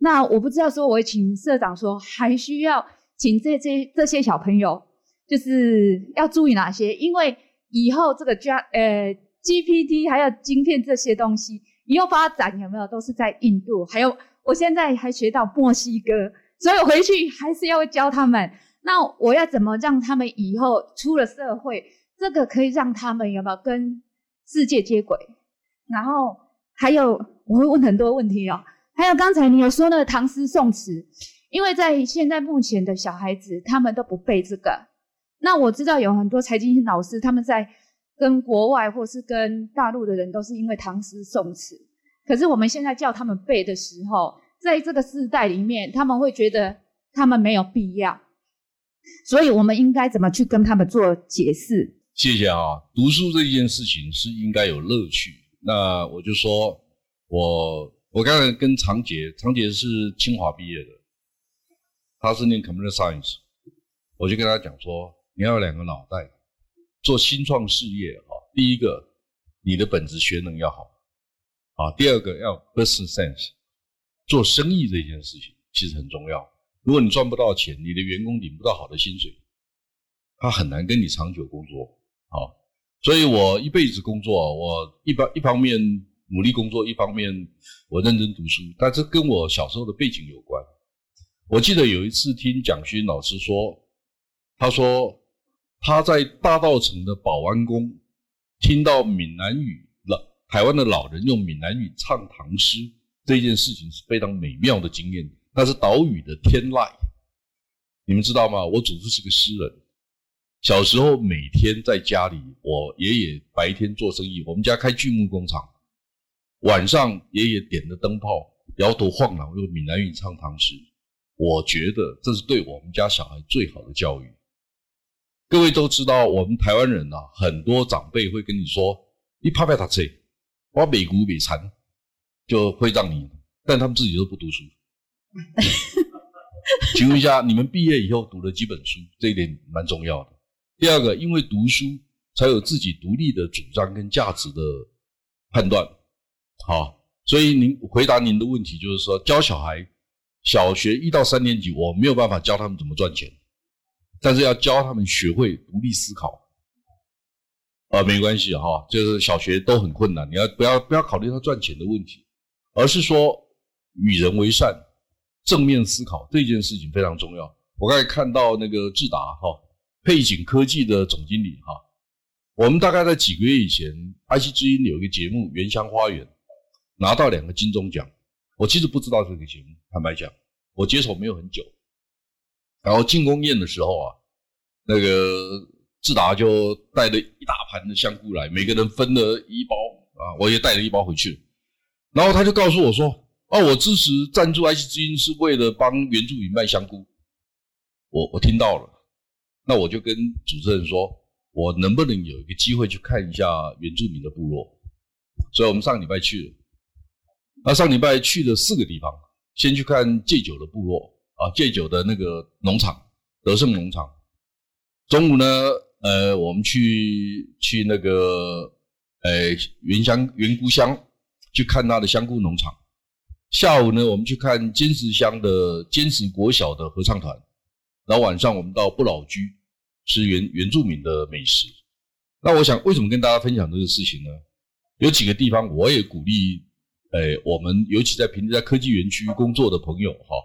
那我不知道说，我请社长说，还需要请这些这些小朋友，就是要注意哪些？因为以后这个 G 呃 GPT 还有晶片这些东西，以后发展有没有都是在印度，还有。我现在还学到墨西哥，所以我回去还是要教他们。那我要怎么让他们以后出了社会，这个可以让他们有没有跟世界接轨？然后还有我会问很多问题哦。还有刚才你有说那个唐诗宋词，因为在现在目前的小孩子他们都不背这个。那我知道有很多财经老师他们在跟国外或是跟大陆的人都是因为唐诗宋词。可是我们现在叫他们背的时候，在这个世代里面，他们会觉得他们没有必要，所以我们应该怎么去跟他们做解释？谢谢啊。读书这件事情是应该有乐趣。那我就说，我我刚才跟常杰，常杰是清华毕业的，他是念 Computer Science，我就跟他讲说，你要有两个脑袋，做新创事业啊。第一个，你的本质学能要好啊。第二个，要 business sense，做生意这件事情其实很重要。如果你赚不到钱，你的员工领不到好的薪水，他很难跟你长久工作。啊，所以我一辈子工作，我一般一方面努力工作，一方面我认真读书。但这跟我小时候的背景有关。我记得有一次听蒋勋老师说，他说他在大稻埕的保安宫听到闽南语台湾的老人用闽南语唱唐诗，这件事情是非常美妙的经验。那是岛屿的天籁，你们知道吗？我祖父是个诗人，小时候每天在家里，我爷爷白天做生意，我们家开锯木工厂，晚上爷爷点着灯泡，摇头晃脑用闽南语唱唐诗。我觉得这是对我们家小孩最好的教育。各位都知道，我们台湾人啊，很多长辈会跟你说：“你怕不怕读书？我美股美残，就会让你。”但他们自己都不读书。*laughs* 请问一下，你们毕业以后读了几本书？这一点蛮重要的。第二个，因为读书才有自己独立的主张跟价值的判断。好，所以您回答您的问题就是说，教小孩小学一到三年级，我没有办法教他们怎么赚钱，但是要教他们学会独立思考。啊，没关系哈，就是小学都很困难，你要不要不要考虑他赚钱的问题，而是说与人为善。正面思考这件事情非常重要。我刚才看到那个智达哈，配景科技的总经理哈，我们大概在几个月以前，IC 之音有一个节目《原乡花园》，拿到两个金钟奖。我其实不知道这个节目，坦白讲，我接手没有很久。然后庆功宴的时候啊，那个志达就带了一大盘的香菇来，每个人分了一包啊，我也带了一包回去。然后他就告诉我说。哦，我支持赞助 IC 之音是为了帮原住民卖香菇。我我听到了，那我就跟主持人说，我能不能有一个机会去看一下原住民的部落？所以我们上礼拜去了。那上礼拜去了四个地方，先去看戒酒的部落啊，戒酒的那个农场德胜农场。中午呢，呃，我们去去那个呃原乡原菇乡去看他的香菇农场。下午呢，我们去看尖石乡的尖石国小的合唱团，然后晚上我们到不老居吃原原住民的美食。那我想，为什么跟大家分享这个事情呢？有几个地方我也鼓励，诶，我们尤其在平时在科技园区工作的朋友哈，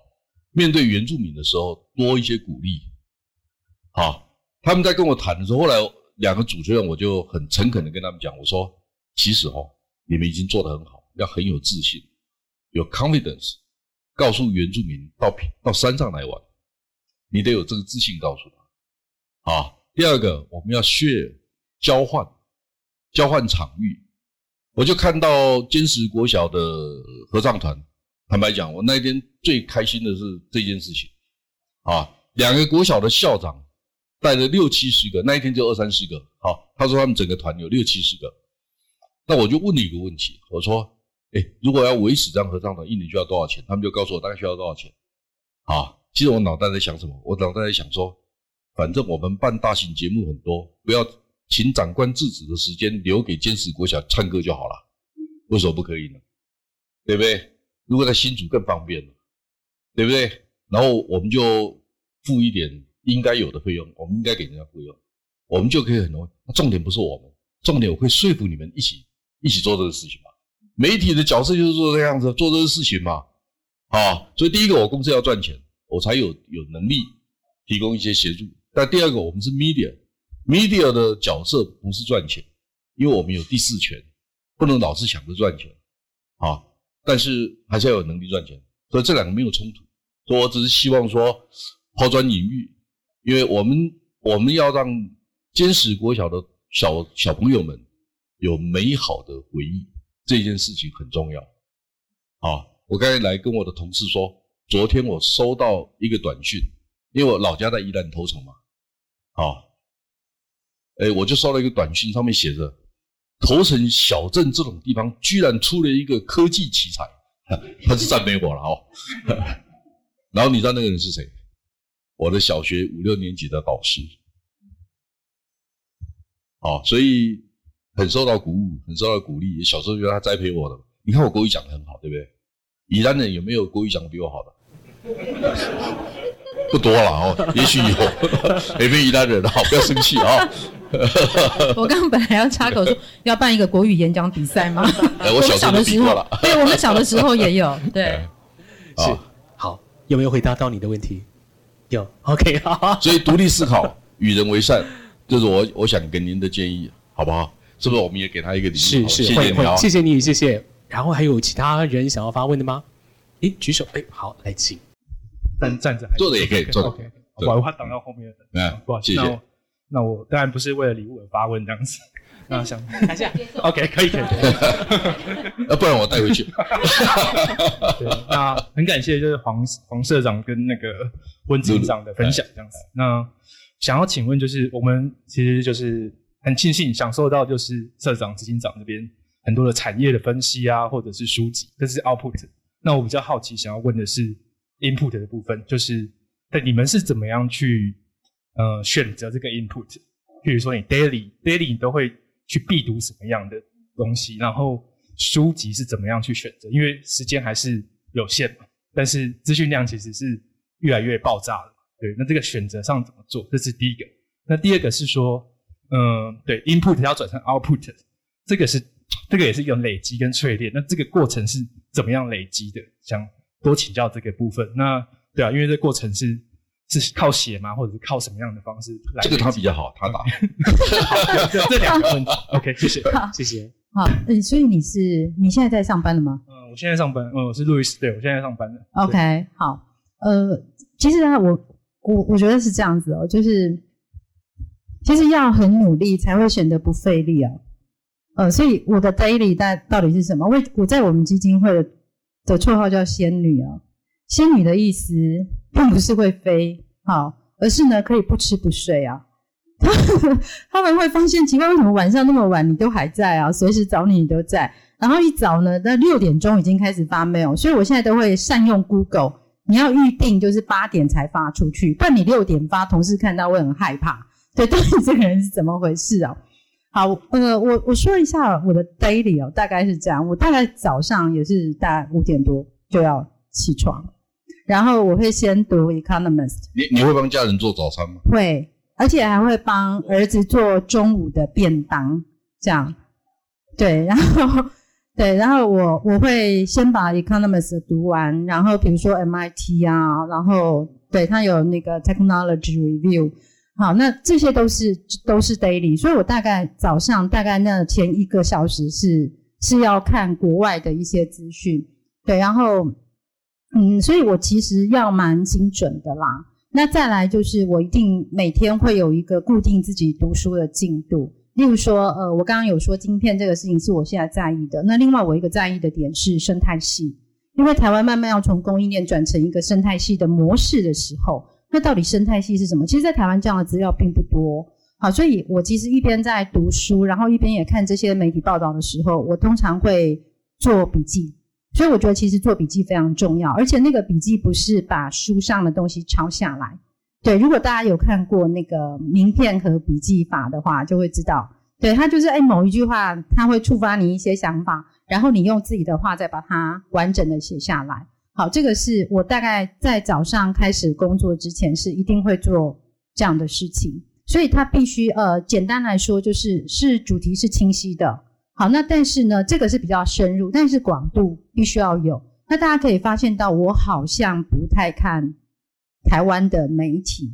面对原住民的时候多一些鼓励。好，他们在跟我谈的时候，后来两个主持人我就很诚恳的跟他们讲，我说，其实哦，你们已经做得很好，要很有自信。有 confidence，告诉原住民到到山上来玩，你得有这个自信告诉他。啊，第二个我们要 share 交换，交换场域。我就看到尖石国小的合唱团，坦白讲，我那天最开心的是这件事情。啊，两个国小的校长带了六七十个，那一天就二三十个。好，他说他们整个团有六七十个，那我就问你一个问题，我说。哎，如果要维持这样合唱团，一年需要多少钱？他们就告诉我大概需要多少钱。好，其实我脑袋在想什么？我脑袋在想说，反正我们办大型节目很多，不要请长官致辞的时间留给尖石国小唱歌就好了。为什么不可以呢？对不对？如果在新竹更方便了，对不对？然后我们就付一点应该有的费用，我们应该给人家费用，我们就可以很容易。重点不是我们，重点我会说服你们一起一起做这个事情嘛。媒体的角色就是做这样子，做这个事情嘛，啊，所以第一个我公司要赚钱，我才有有能力提供一些协助。但第二个，我们是 media，media 的角色不是赚钱，因为我们有第四权，不能老是想着赚钱，啊，但是还是要有能力赚钱，所以这两个没有冲突。所以我只是希望说抛砖引玉，因为我们我们要让坚持国小的小小朋友们有美好的回忆。这件事情很重要，啊！我刚才来跟我的同事说，昨天我收到一个短讯，因为我老家在宜兰头城嘛，啊，哎，我就收到一个短信，上面写着头城小镇这种地方居然出了一个科技奇才，*laughs* 他是赞美我了哦。*laughs* 然后你知道那个人是谁？我的小学五六年级的导师。哦，所以很受到鼓舞，很受到鼓励。小时候就他栽培我的。你看我国语讲的很好，对不对？宜兰人有没有国语讲的比我好的？*laughs* 不多了哦，也许有。每位宜兰人好，不要生气啊。*laughs* 我刚刚本来要插口说要办一个国语演讲比赛吗？*laughs* 哎，我小的时候，对，我们小的时候也有。对，是好，有没有回答到你的问题？有，OK，好。所以独立思考，与人为善。*laughs* 这是我我想给您的建议，好不好？是不是我们也给他一个礼物？是是，谢谢你，谢谢你，谢谢。然后还有其他人想要发问的吗？诶，举手。诶，好，来请。站站着，坐着也可以，坐着。OK，把我挡到后面。嗯，不好意思。谢谢。那我当然不是为了礼物而发问这样子。那想看一下。OK，可以可以。那 *laughs* 不然我带回去。*laughs* 对，那很感谢就是黄黄社长跟那个温执行长的分享这样子。那。想要请问，就是我们其实就是很庆幸享受到，就是社长、执行长这边很多的产业的分析啊，或者是书籍，这是 output。那我比较好奇，想要问的是 input 的部分，就是对你们是怎么样去呃选择这个 input？譬如说你 daily daily 你都会去必读什么样的东西，然后书籍是怎么样去选择？因为时间还是有限嘛，但是资讯量其实是越来越爆炸了。对，那这个选择上怎么做？这是第一个。那第二个是说，嗯，对，input 要转成 output，这个是这个也是一个累积跟淬炼。那这个过程是怎么样累积的？想多请教这个部分。那对啊，因为这过程是是靠写吗？或者是靠什么样的方式来？这个他比较好，他打。好，*laughs* 这两个问题。*laughs* OK，谢谢，谢谢。好，嗯，所以你是你现在在上班了吗？嗯，我现在上班。嗯，我是路易斯，对，我现在在上班的。OK，好。呃，其实呢，我。我我觉得是这样子哦，就是其实要很努力才会显得不费力啊。呃，所以我的 daily 到到底是什么？我我在我们基金会的的绰号叫仙女啊。仙女的意思并不是会飞，好，而是呢可以不吃不睡啊。*laughs* 他们会发现奇怪，为什么晚上那么晚你都还在啊？随时找你你都在。然后一早呢，在六点钟已经开始发 mail，所以我现在都会善用 Google。你要预定就是八点才发出去，不然你六点发，同事看到会很害怕。对，到底这个人是怎么回事啊？好，呃，我我说一下我的 daily 哦，大概是这样。我大概早上也是大概五点多就要起床，然后我会先读 Economist。你你会帮家人做早餐吗？会，而且还会帮儿子做中午的便当，这样。对，然后。对，然后我我会先把 Economist 读完，然后比如说 MIT 啊，然后对他有那个 Technology Review，好，那这些都是都是 daily，所以我大概早上大概那前一个小时是是要看国外的一些资讯，对，然后嗯，所以我其实要蛮精准的啦。那再来就是我一定每天会有一个固定自己读书的进度。例如说，呃，我刚刚有说晶片这个事情是我现在在意的。那另外我一个在意的点是生态系，因为台湾慢慢要从供应链转成一个生态系的模式的时候，那到底生态系是什么？其实，在台湾这样的资料并不多。好，所以我其实一边在读书，然后一边也看这些媒体报道的时候，我通常会做笔记。所以我觉得其实做笔记非常重要，而且那个笔记不是把书上的东西抄下来。对，如果大家有看过那个名片和笔记法的话，就会知道，对，它就是诶某一句话，它会触发你一些想法，然后你用自己的话再把它完整的写下来。好，这个是我大概在早上开始工作之前是一定会做这样的事情，所以它必须呃，简单来说就是是主题是清晰的。好，那但是呢，这个是比较深入，但是广度必须要有。那大家可以发现到，我好像不太看。台湾的媒体，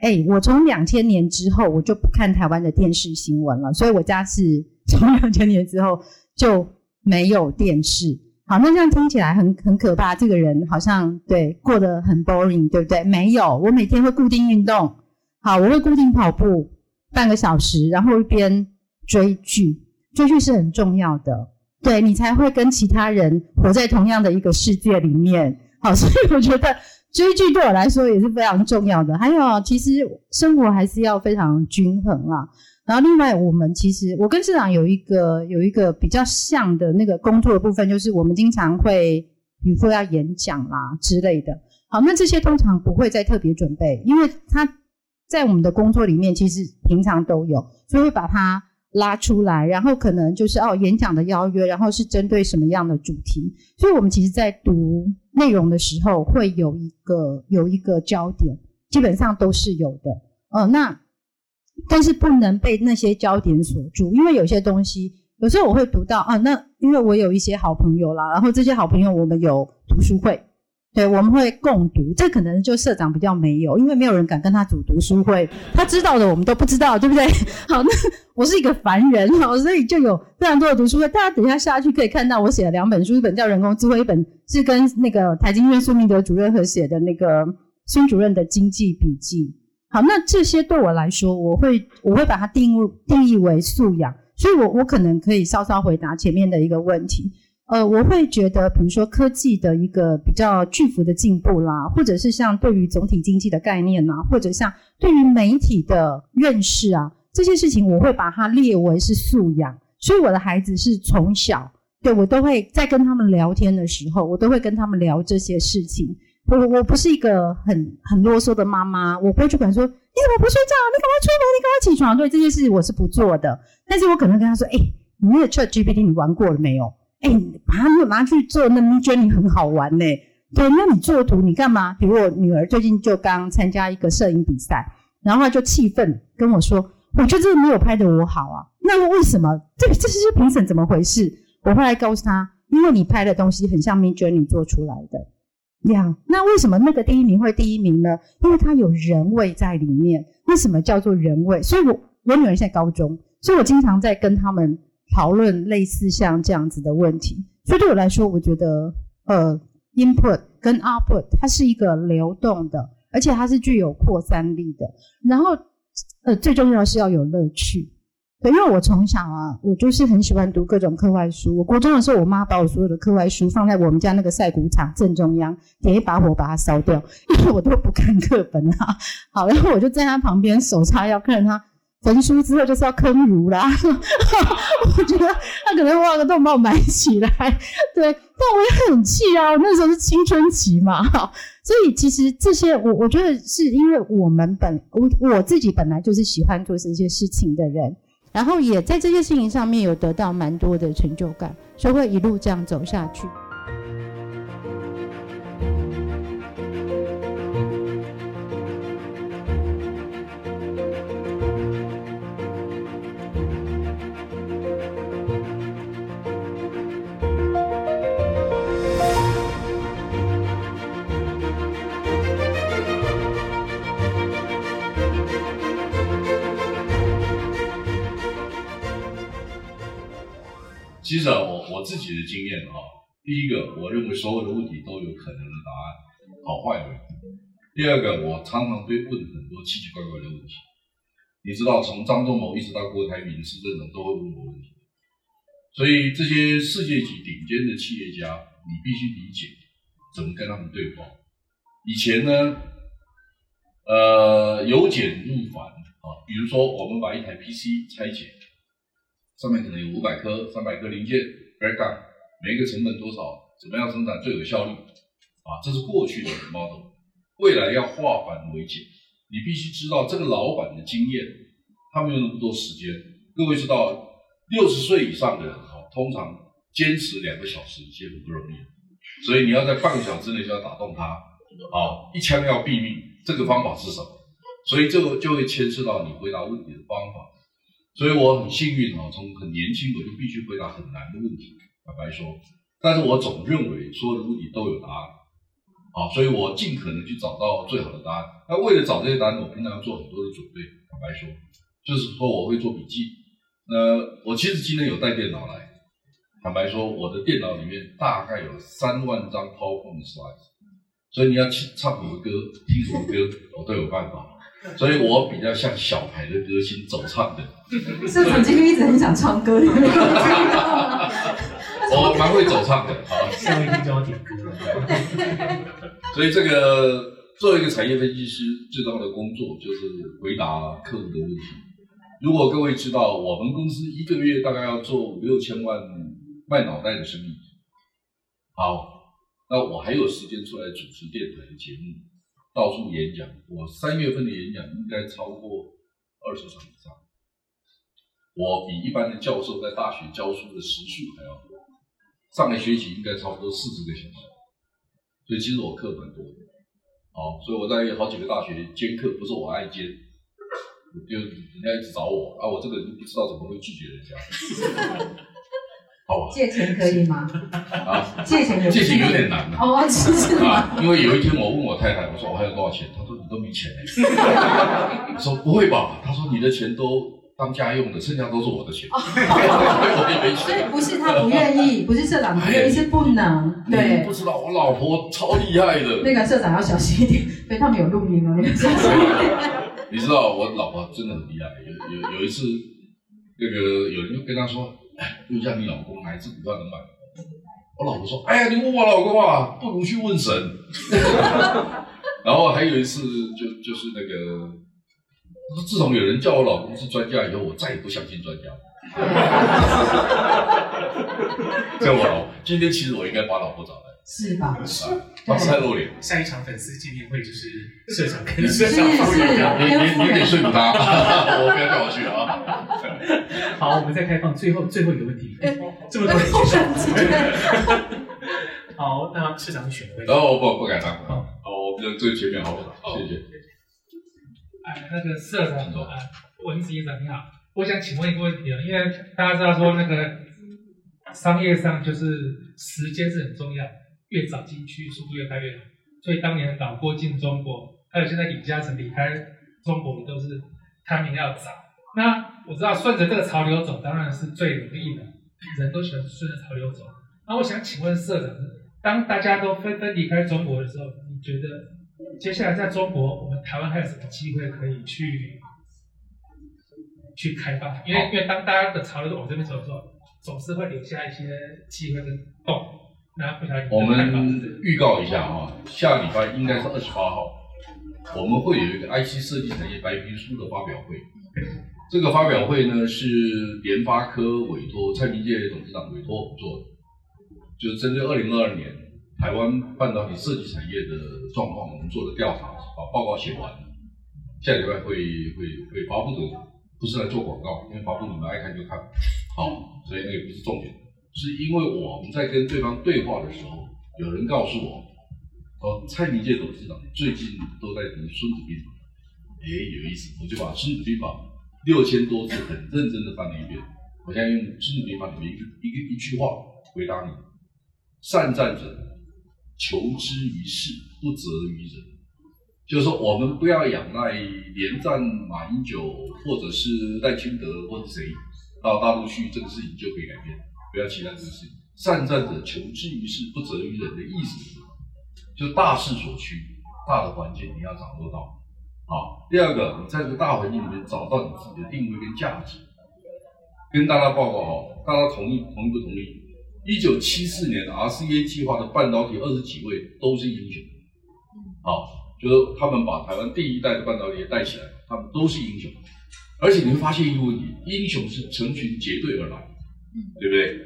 哎，我从两千年之后我就不看台湾的电视新闻了，所以我家是 *laughs* 从两千年之后就没有电视。好，那这样听起来很很可怕，这个人好像对过得很 boring，对不对？没有，我每天会固定运动，好，我会固定跑步半个小时，然后一边追剧，追剧是很重要的，对，你才会跟其他人活在同样的一个世界里面。好，所以我觉得。追剧对我来说也是非常重要的。还有，其实生活还是要非常均衡啊。然后另外，我们其实我跟社长有一个有一个比较像的那个工作的部分，就是我们经常会比如说要演讲啦之类的。好，那这些通常不会再特别准备，因为他在我们的工作里面其实平常都有，所以会把它拉出来，然后可能就是哦演讲的邀约，然后是针对什么样的主题，所以我们其实在读内容的时候会有一个有一个焦点，基本上都是有的。哦，那。但是不能被那些焦点锁住，因为有些东西，有时候我会读到啊，那因为我有一些好朋友啦，然后这些好朋友我们有读书会，对，我们会共读，这可能就社长比较没有，因为没有人敢跟他组读书会，他知道的我们都不知道，对不对？*laughs* 好，那我是一个凡人，好，所以就有非常多的读书会，大家等一下下去可以看到我写了两本书，一本叫《人工智慧》，一本是跟那个台经院苏明德主任合写的那个孙主任的经济笔记。好，那这些对我来说，我会我会把它定义定义为素养，所以我我可能可以稍稍回答前面的一个问题。呃，我会觉得，比如说科技的一个比较巨幅的进步啦，或者是像对于总体经济的概念呐，或者像对于媒体的认识啊，这些事情我会把它列为是素养。所以我的孩子是从小，对，我都会在跟他们聊天的时候，我都会跟他们聊这些事情。我我不是一个很很啰嗦的妈妈，我不会去管说你怎么不睡觉，你赶快出门，你赶快起床。对这件事情我是不做的，但是我可能跟他说，哎、你那个 ChatGPT 你玩过了没有？哎、欸，把它拿去做那 Midjourney 很好玩呢。对，那你做图你干嘛？比如我女儿最近就刚参加一个摄影比赛，然后她就气愤跟我说，我觉得这个没有拍得我好啊。那为什么？这这是评审怎么回事？我后来告诉她，因为你拍的东西很像 Midjourney 做出来的。呀，那为什么那个第一名会第一名呢？因为它有人味在里面。为什么叫做人味？所以我我女儿现在高中，所以我经常在跟他们讨论类似像这样子的问题。所以对我来说，我觉得呃，input 跟 output 它是一个流动的，而且它是具有扩散力的。然后呃，最重要是要有乐趣。对，因为我从小啊，我就是很喜欢读各种课外书。我国中的时候，我妈把我所有的课外书放在我们家那个晒谷场正中央，点一把火把它烧掉，因为我都不看课本啊。好，然后我就在旁边手叉腰看着他焚书之后就是要坑儒啦。*laughs* 我觉得他可能挖个洞把我埋起来。对，但我也很气啊，我那时候是青春期嘛。好，*laughs* 所以其实这些我我觉得是因为我们本我我自己本来就是喜欢做这些事情的人。然后也在这些事情上面有得到蛮多的成就感，所以会一路这样走下去。其实，我我自己的经验哈，第一个，我认为所有的问题都有可能的答案，好坏的。第二个，我常常被问很多奇奇怪怪的问题。你知道，从张忠谋一直到郭台铭、施正荣都会问我问题。所以这些世界级顶尖的企业家，你必须理解怎么跟他们对话。以前呢，呃，由简入繁啊，比如说我们把一台 PC 拆解。上面可能有五百颗、三百颗零件，breakdown，每一个成本多少？怎么样生产最有效率？啊，这是过去的 model。未来要化繁为简，你必须知道这个老板的经验，他没有那么多时间。各位知道，六十岁以上的人哈，通常坚持两个小时已经很不容易，所以你要在半个小时内就要打动他，啊，一枪要毙命，这个方法是什么？所以这个就会牵涉到你回答问题的方法。所以我很幸运啊，从很年轻我就必须回答很难的问题，坦白说。但是我总认为所有的问题都有答案，啊，所以我尽可能去找到最好的答案。那为了找这些答案，我平常要做很多的准备，坦白说，就是说我会做笔记。那我其实今天有带电脑来，坦白说，我的电脑里面大概有三万张 PowerPoint slide，所以你要去唱什么歌，听什么歌，我都有办法。*laughs* 所以我比较像小牌的歌星，走唱的。社长今天一直很想唱歌，你没有听到吗？我蛮会走唱的，好，下一听就要点歌。所以这个作为一个产业分析师，最重要的工作就是回答客户的问题。如果各位知道，我们公司一个月大概要做五六千万卖脑袋的生意，好，那我还有时间出来主持电台的节目，到处演讲。我三月份的演讲应该超过二十场以上，我比一般的教授在大学教书的时数还要多。上个学期应该差不多四十个小时，所以其实我课蛮多的。好，所以我在好几个大学兼课，不是我爱兼。就人家一直找我，啊，我这个人不知道怎么会拒绝人家，好？借钱可以吗？啊，借钱有借钱有点难啊。哦，是是啊，因为有一天我问我太太，我说我还有多少钱？她说你都没钱嘞。我说不会吧？她说你的钱都当家用的，剩下都是我的钱。所以不是他不愿意，不是社长不愿意，是不能。对，不知道我老婆超厉害的。那个社长要小心一点，对他们有录音哦，那个小心一点。*laughs* 你知道我老婆真的很厉害，有有有一次，那个有人就跟他说，哎，问一下你老公哪一支股票能买？我老婆说，哎呀，你问我老公啊，不如去问神。*laughs* 然后还有一次就就是那个，自从有人叫我老公是专家以后，我再也不相信专家。*laughs* 叫我老，今天其实我应该把老婆找来。是吧？是，他不太露脸。下一场粉丝见面会就是社长跟社长放人家，你你你得说服他，*laughs* 我不要叫我去啊。*laughs* 好，我们再开放最后最后一个问题，这么多人举手。好，那社长选位。哦，不不敢当。好，我们最前面好不好？谢谢。哎，那个社长，文职长你好，我想请问一个问题啊，因为大家知道说那个商业上就是时间是很重要。越早进去，速度越快越好。所以当年老郭进中国，还有现在李嘉诚离开中国，都是 timing 要早。那我知道顺着这个潮流走，当然是最容易的，人都喜欢顺着潮流走。那我想请问社长，当大家都纷纷离开中国的时候，你觉得接下来在中国，我们台湾还有什么机会可以去去开发？因为因为当大家的潮流都往这边走的时候，总是会留下一些机会跟洞。我们预告一下啊，下礼拜应该是二十八号，我们会有一个 IC 设计产业白皮书的发表会。这个发表会呢是联发科委托蔡明介董事长委托我们做的，就是针对二零二二年台湾半导体设计产业的状况，我们做的调查，把报告写完，下礼拜会会会发布的，不是来做广告，因为发布你们爱看就看，好，所以那个不是重点。是因为我们在跟对方对话的时候，有人告诉我，说蔡明介董事长最近都在读《孙子兵法》，哎，有意思，我就把《孙子兵法》六千多字很认真的翻了一遍。我现在用《孙子兵法》里面一一个一句话回答你：善战者，求之于事，不责于人。就是说，我们不要仰赖连战、马英九，或者是赖清德，或者谁到大陆去，这个事情就可以改变。不要期待这个事情。善战者，求之于事，不责于人的意思是什么？就大势所趋，大的环境你要掌握到。好，第二个，你在这个大环境里面找到你自己的定位跟价值。跟大家报告好，大家同意同意不同意？一九七四年 RCA 计划的半导体二十几位都是英雄。好，就是他们把台湾第一代的半导体也带起来，他们都是英雄。而且你会发现一个问题：英雄是成群结队而来。对不对？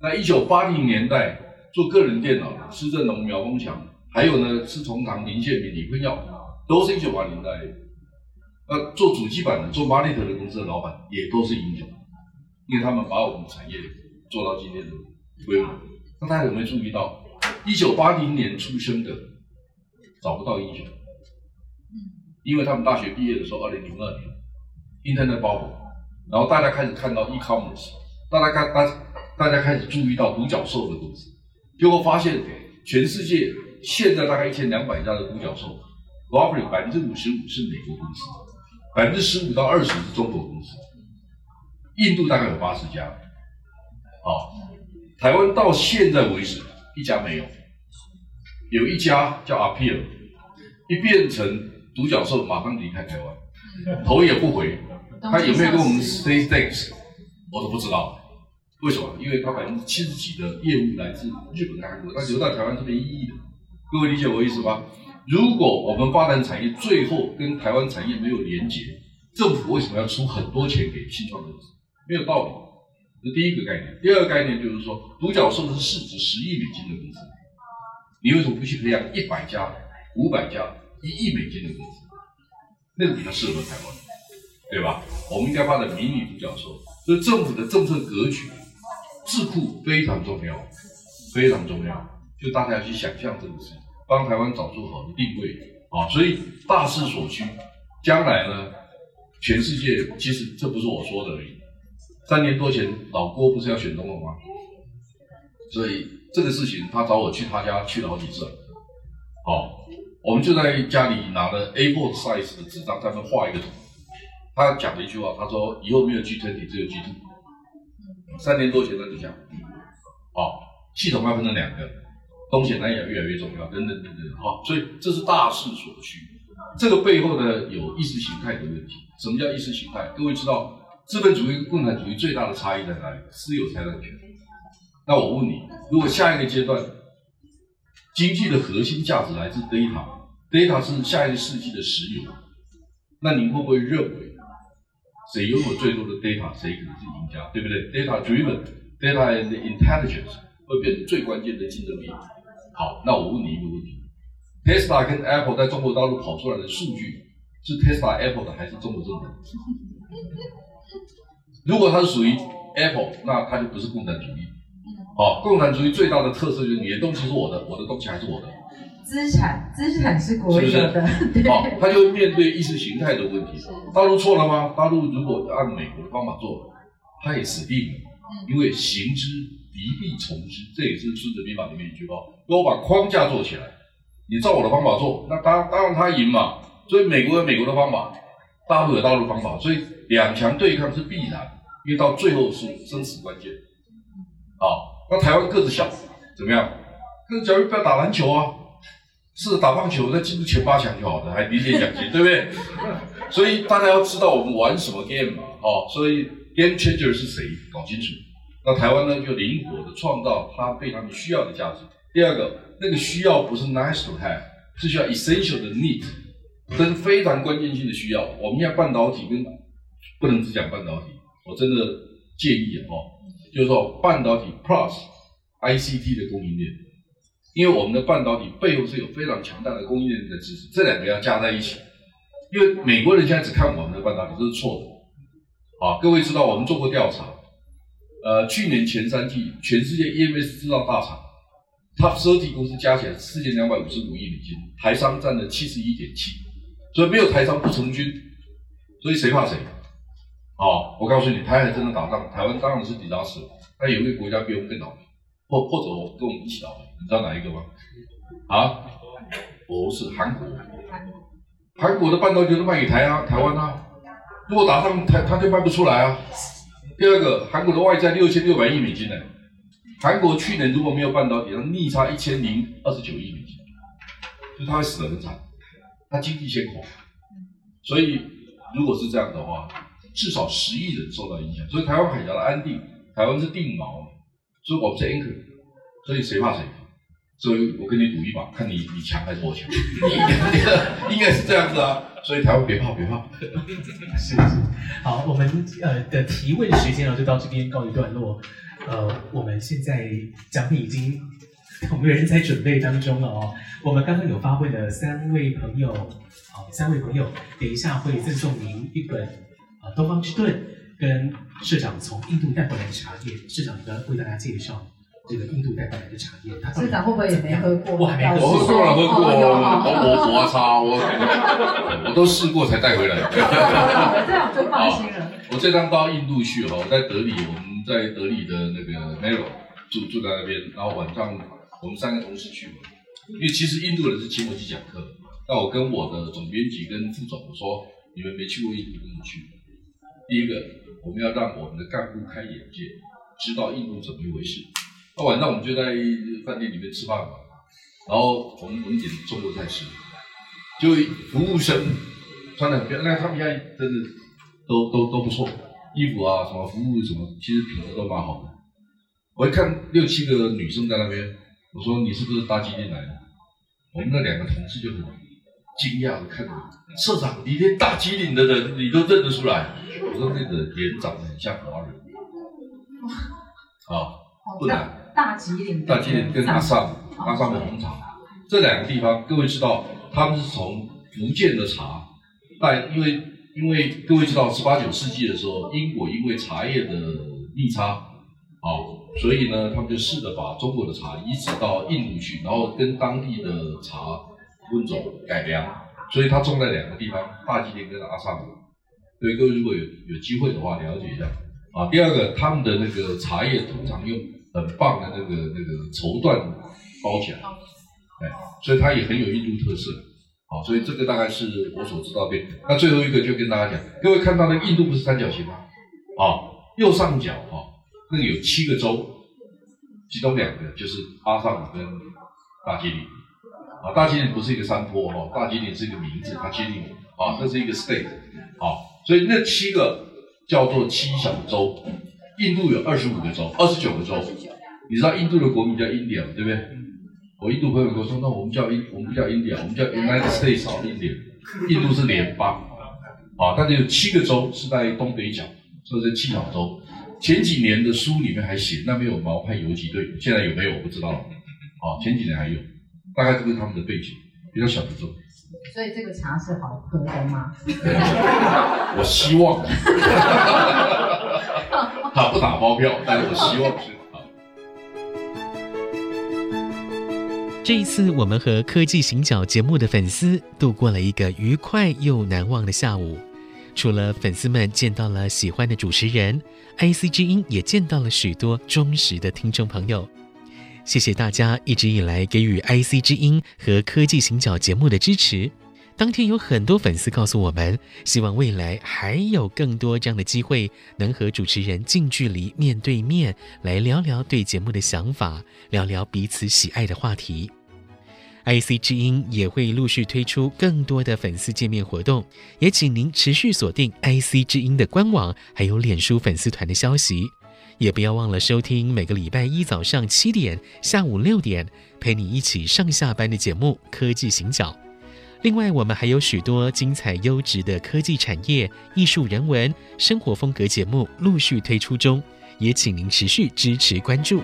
那一九八零年代做个人电脑，施正荣、苗丰强，还有呢，施崇棠、林建民、李坤耀，都是一九八零年代。那做主机板的、做马里特的公司的老板，也都是英雄，因为他们把我们产业做到今天的规模。那大家有没有注意到，一九八零年出生的找不到英雄？因为他们大学毕业的时候，二零零二年，Internet Bubble，然后大家开始看到 E-commerce。大家看，大大家开始注意到独角兽的公司，结果发现全世界现在大概一千两百家的独角兽，roughly 百分之五十五是美国公司，百分之十五到二十是中国公司，印度大概有八十家，好，台湾到现在为止一家没有，有一家叫 appeal，一变成独角兽马上离开台湾，头也不回，他有没有跟我们 say thanks？我都不知道，为什么？因为他百分之七十几的业务来自日本、韩国，他留在台湾是没意义的。各位理解我意思吧？如果我们发展产业最后跟台湾产业没有连接，政府为什么要出很多钱给新创公司？没有道理。这第一个概念。第二个概念就是说，独角兽是市值十亿美金的公司，你为什么不去培养一百家、五百家、一亿美金的公司？那个比较适合台湾，对吧？我们应该发展迷你独角兽。所以政府的政策格局、智库非常重要，非常重要。就大家去想象这个事情，帮台湾找出好的定位啊。所以大势所趋，将来呢，全世界其实这不是我说的而已。三年多前，老郭不是要选总统吗？所以这个事情，他找我去他家去了好几次。好，我们就在家里拿了 A4 size 的纸张，在那画一个图。他讲了一句话，他说：“以后没有 G20，只有 G2。”三年多前他就讲，好，系统要分成两个，东西南亚越来越重要，等等等等。好，所以这是大势所趋。这个背后呢，有意识形态的问题。什么叫意识形态？各位知道？资本主义跟共产主义最大的差异在哪里？私有财产权。那我问你，如果下一个阶段经济的核心价值来自 data，data 是下一个世纪的石油，那您会不会认为谁拥有最多的 data，谁可能是赢家？对不对？data driven，data and intelligence 会变成最关键的竞争力。好，那我问你一个问题：Tesla 跟 Apple 在中国大陆跑出来的数据是 Tesla Apple 的，还是中国政府？如果它是属于 Apple，那它就不是共产主义。好、共产主义最大的特色就是你的东西是我的，我的东西还是我的。资产，资产是国有的。好、哦，他就会面对意识形态的问题。大陆错了吗？大陆如果按美国的方法做，他也死定了。因为行之敌必从之，这也是孙子兵法里面一句话。如果我把框架做起来，你照我的方法做，那当当然他赢嘛。所以美国有美国的方法，大陆有大陆的方法，所以两强对抗是必然。因为到最后是生死关键，好，那台湾个子小，怎么样？个子小就不要打篮球啊，试着打棒球，再进入前八强就好了，还理解奖金，对不对？*laughs* 所以大家要知道我们玩什么 game 嘛，哦，所以 game changer 是谁？搞清楚。那台湾呢，就灵活的创造它被他们需要的价值。第二个，那个需要不是 nice to have，是需要 essential 的 need，这是非常关键性的需要。我们要半导体跟不能只讲半导体。我真的建议啊，就是说半导体 plus ICT 的供应链，因为我们的半导体背后是有非常强大的供应链的支持，这两个要加在一起。因为美国人现在只看我们的半导体，这是错的。啊，各位知道我们做过调查，呃，去年前三季全世界 EMS 制造大厂 Top 30公司加起来四千两百五十五亿美金，台商占了七十一点七，所以没有台商不成军，所以谁怕谁？好，我告诉你，台海真的打仗，台湾当然是底打死。但有一个国家比我们更倒霉，或或者跟我们一起倒霉，你知道哪一个吗？啊，不是韩国，韩国的半导体都卖给台啊，台湾啊。如果打仗，台他就卖不出来啊。第二个，韩国的外债六千六百亿美金呢，韩国去年如果没有半导体，它逆差一千零二十九亿美金，就它会死得很惨，它经济先垮。所以如果是这样的话，至少十亿人受到影响，所以台湾海峡的安定，台湾是定锚，所以我们是 anchor，所以谁怕谁？所以我跟你赌一把，看你你强还是我强？*laughs* 应该是这样子啊，所以台湾别怕别怕。*laughs* 是是，好，我们呃的提问时间呢就到这边告一段落。呃，我们现在奖品已经同人在准备当中了哦。我们刚刚有发问的三位朋友，好，三位朋友，等一下会赠送您一本啊。东方之盾跟社长从印度带回来的茶叶，社长呢为大家介绍这个印度带回来的茶叶。他社长会不会也没喝过？我还没喝过，我喝过了，喝过了。我我擦，我我都试过才带回来的。*laughs* 这样就放心了。我这趟到印度去哈，我在德里，我们在德里的那个 Mero 住住在那边，然后晚上我们三个同事去嘛。因为其实印度人是请我去讲课，那我跟我的总编辑跟副总说，你们没去过印度，跟我去。第一个，我们要让我们的干部开眼界，知道印度怎么一回事。那晚上我们就在饭店里面吃饭嘛，然后我们我们点中国菜吃，就服务生穿的很漂亮，那他们家真的都都都不错，衣服啊什么服务什么，其实品质都蛮好的。我一看六七个女生在那边，我说你是不是搭机进来的？我们那两个同事就很惊讶的看着我，社长，你连大吉岭的人你都认得出来？我说那个脸长得很像华人。*laughs* 啊，不难。大吉岭。大吉岭跟阿尚，阿萨姆红茶，这两个地方，各位知道，他们是从福建的茶，但因为因为各位知道，十八九世纪的时候，英国因为茶叶的逆差，啊，所以呢，他们就试着把中国的茶移植到印度去，然后跟当地的茶温种改良，所以它种在两个地方，大吉岭跟阿萨姆。所以各位如果有有机会的话，了解一下。啊，第二个，他们的那个茶叶通常用很棒的那个那个绸缎包起来，哎，所以它也很有印度特色。好，所以这个大概是我所知道的。那最后一个就跟大家讲，各位看到的印度不是三角形吗？啊，右上角哈，那个有七个州，其中两个就是阿萨姆跟大吉岭。啊，大吉岭不是一个山坡哈，大吉岭是一个名字，大吉岭啊，那是一个 state。好，所以那七个叫做七小洲。印度有二十五个州，二十九个州。你知道印度的国名叫 India，对不对？我印度朋友跟我说，那我们叫印，我们不叫 India，我们叫 United States of India。印度是联邦。啊，但是有七个州是在东北角，所以是七小州。前几年的书里面还写那边有毛派游击队，现在有没有我不知道了。啊，前几年还有。大概这个是他们的背景，比较小的州。所以这个茶是好喝的吗？*laughs* 我希望。*laughs* *laughs* 他不打包票，但是我希望是这一次，我们和科技行脚节目的粉丝度过了一个愉快又难忘的下午。除了粉丝们见到了喜欢的主持人，IC 之音也见到了许多忠实的听众朋友。谢谢大家一直以来给予 IC 之音和科技行脚节目的支持。当天有很多粉丝告诉我们，希望未来还有更多这样的机会，能和主持人近距离面对面来聊聊对节目的想法，聊聊彼此喜爱的话题。IC 之音也会陆续推出更多的粉丝见面活动，也请您持续锁定 IC 之音的官网，还有脸书粉丝团的消息。也不要忘了收听每个礼拜一早上七点、下午六点，陪你一起上下班的节目《科技行脚》。另外，我们还有许多精彩优质的科技产业、艺术人文、生活风格节目陆续推出中，也请您持续支持关注。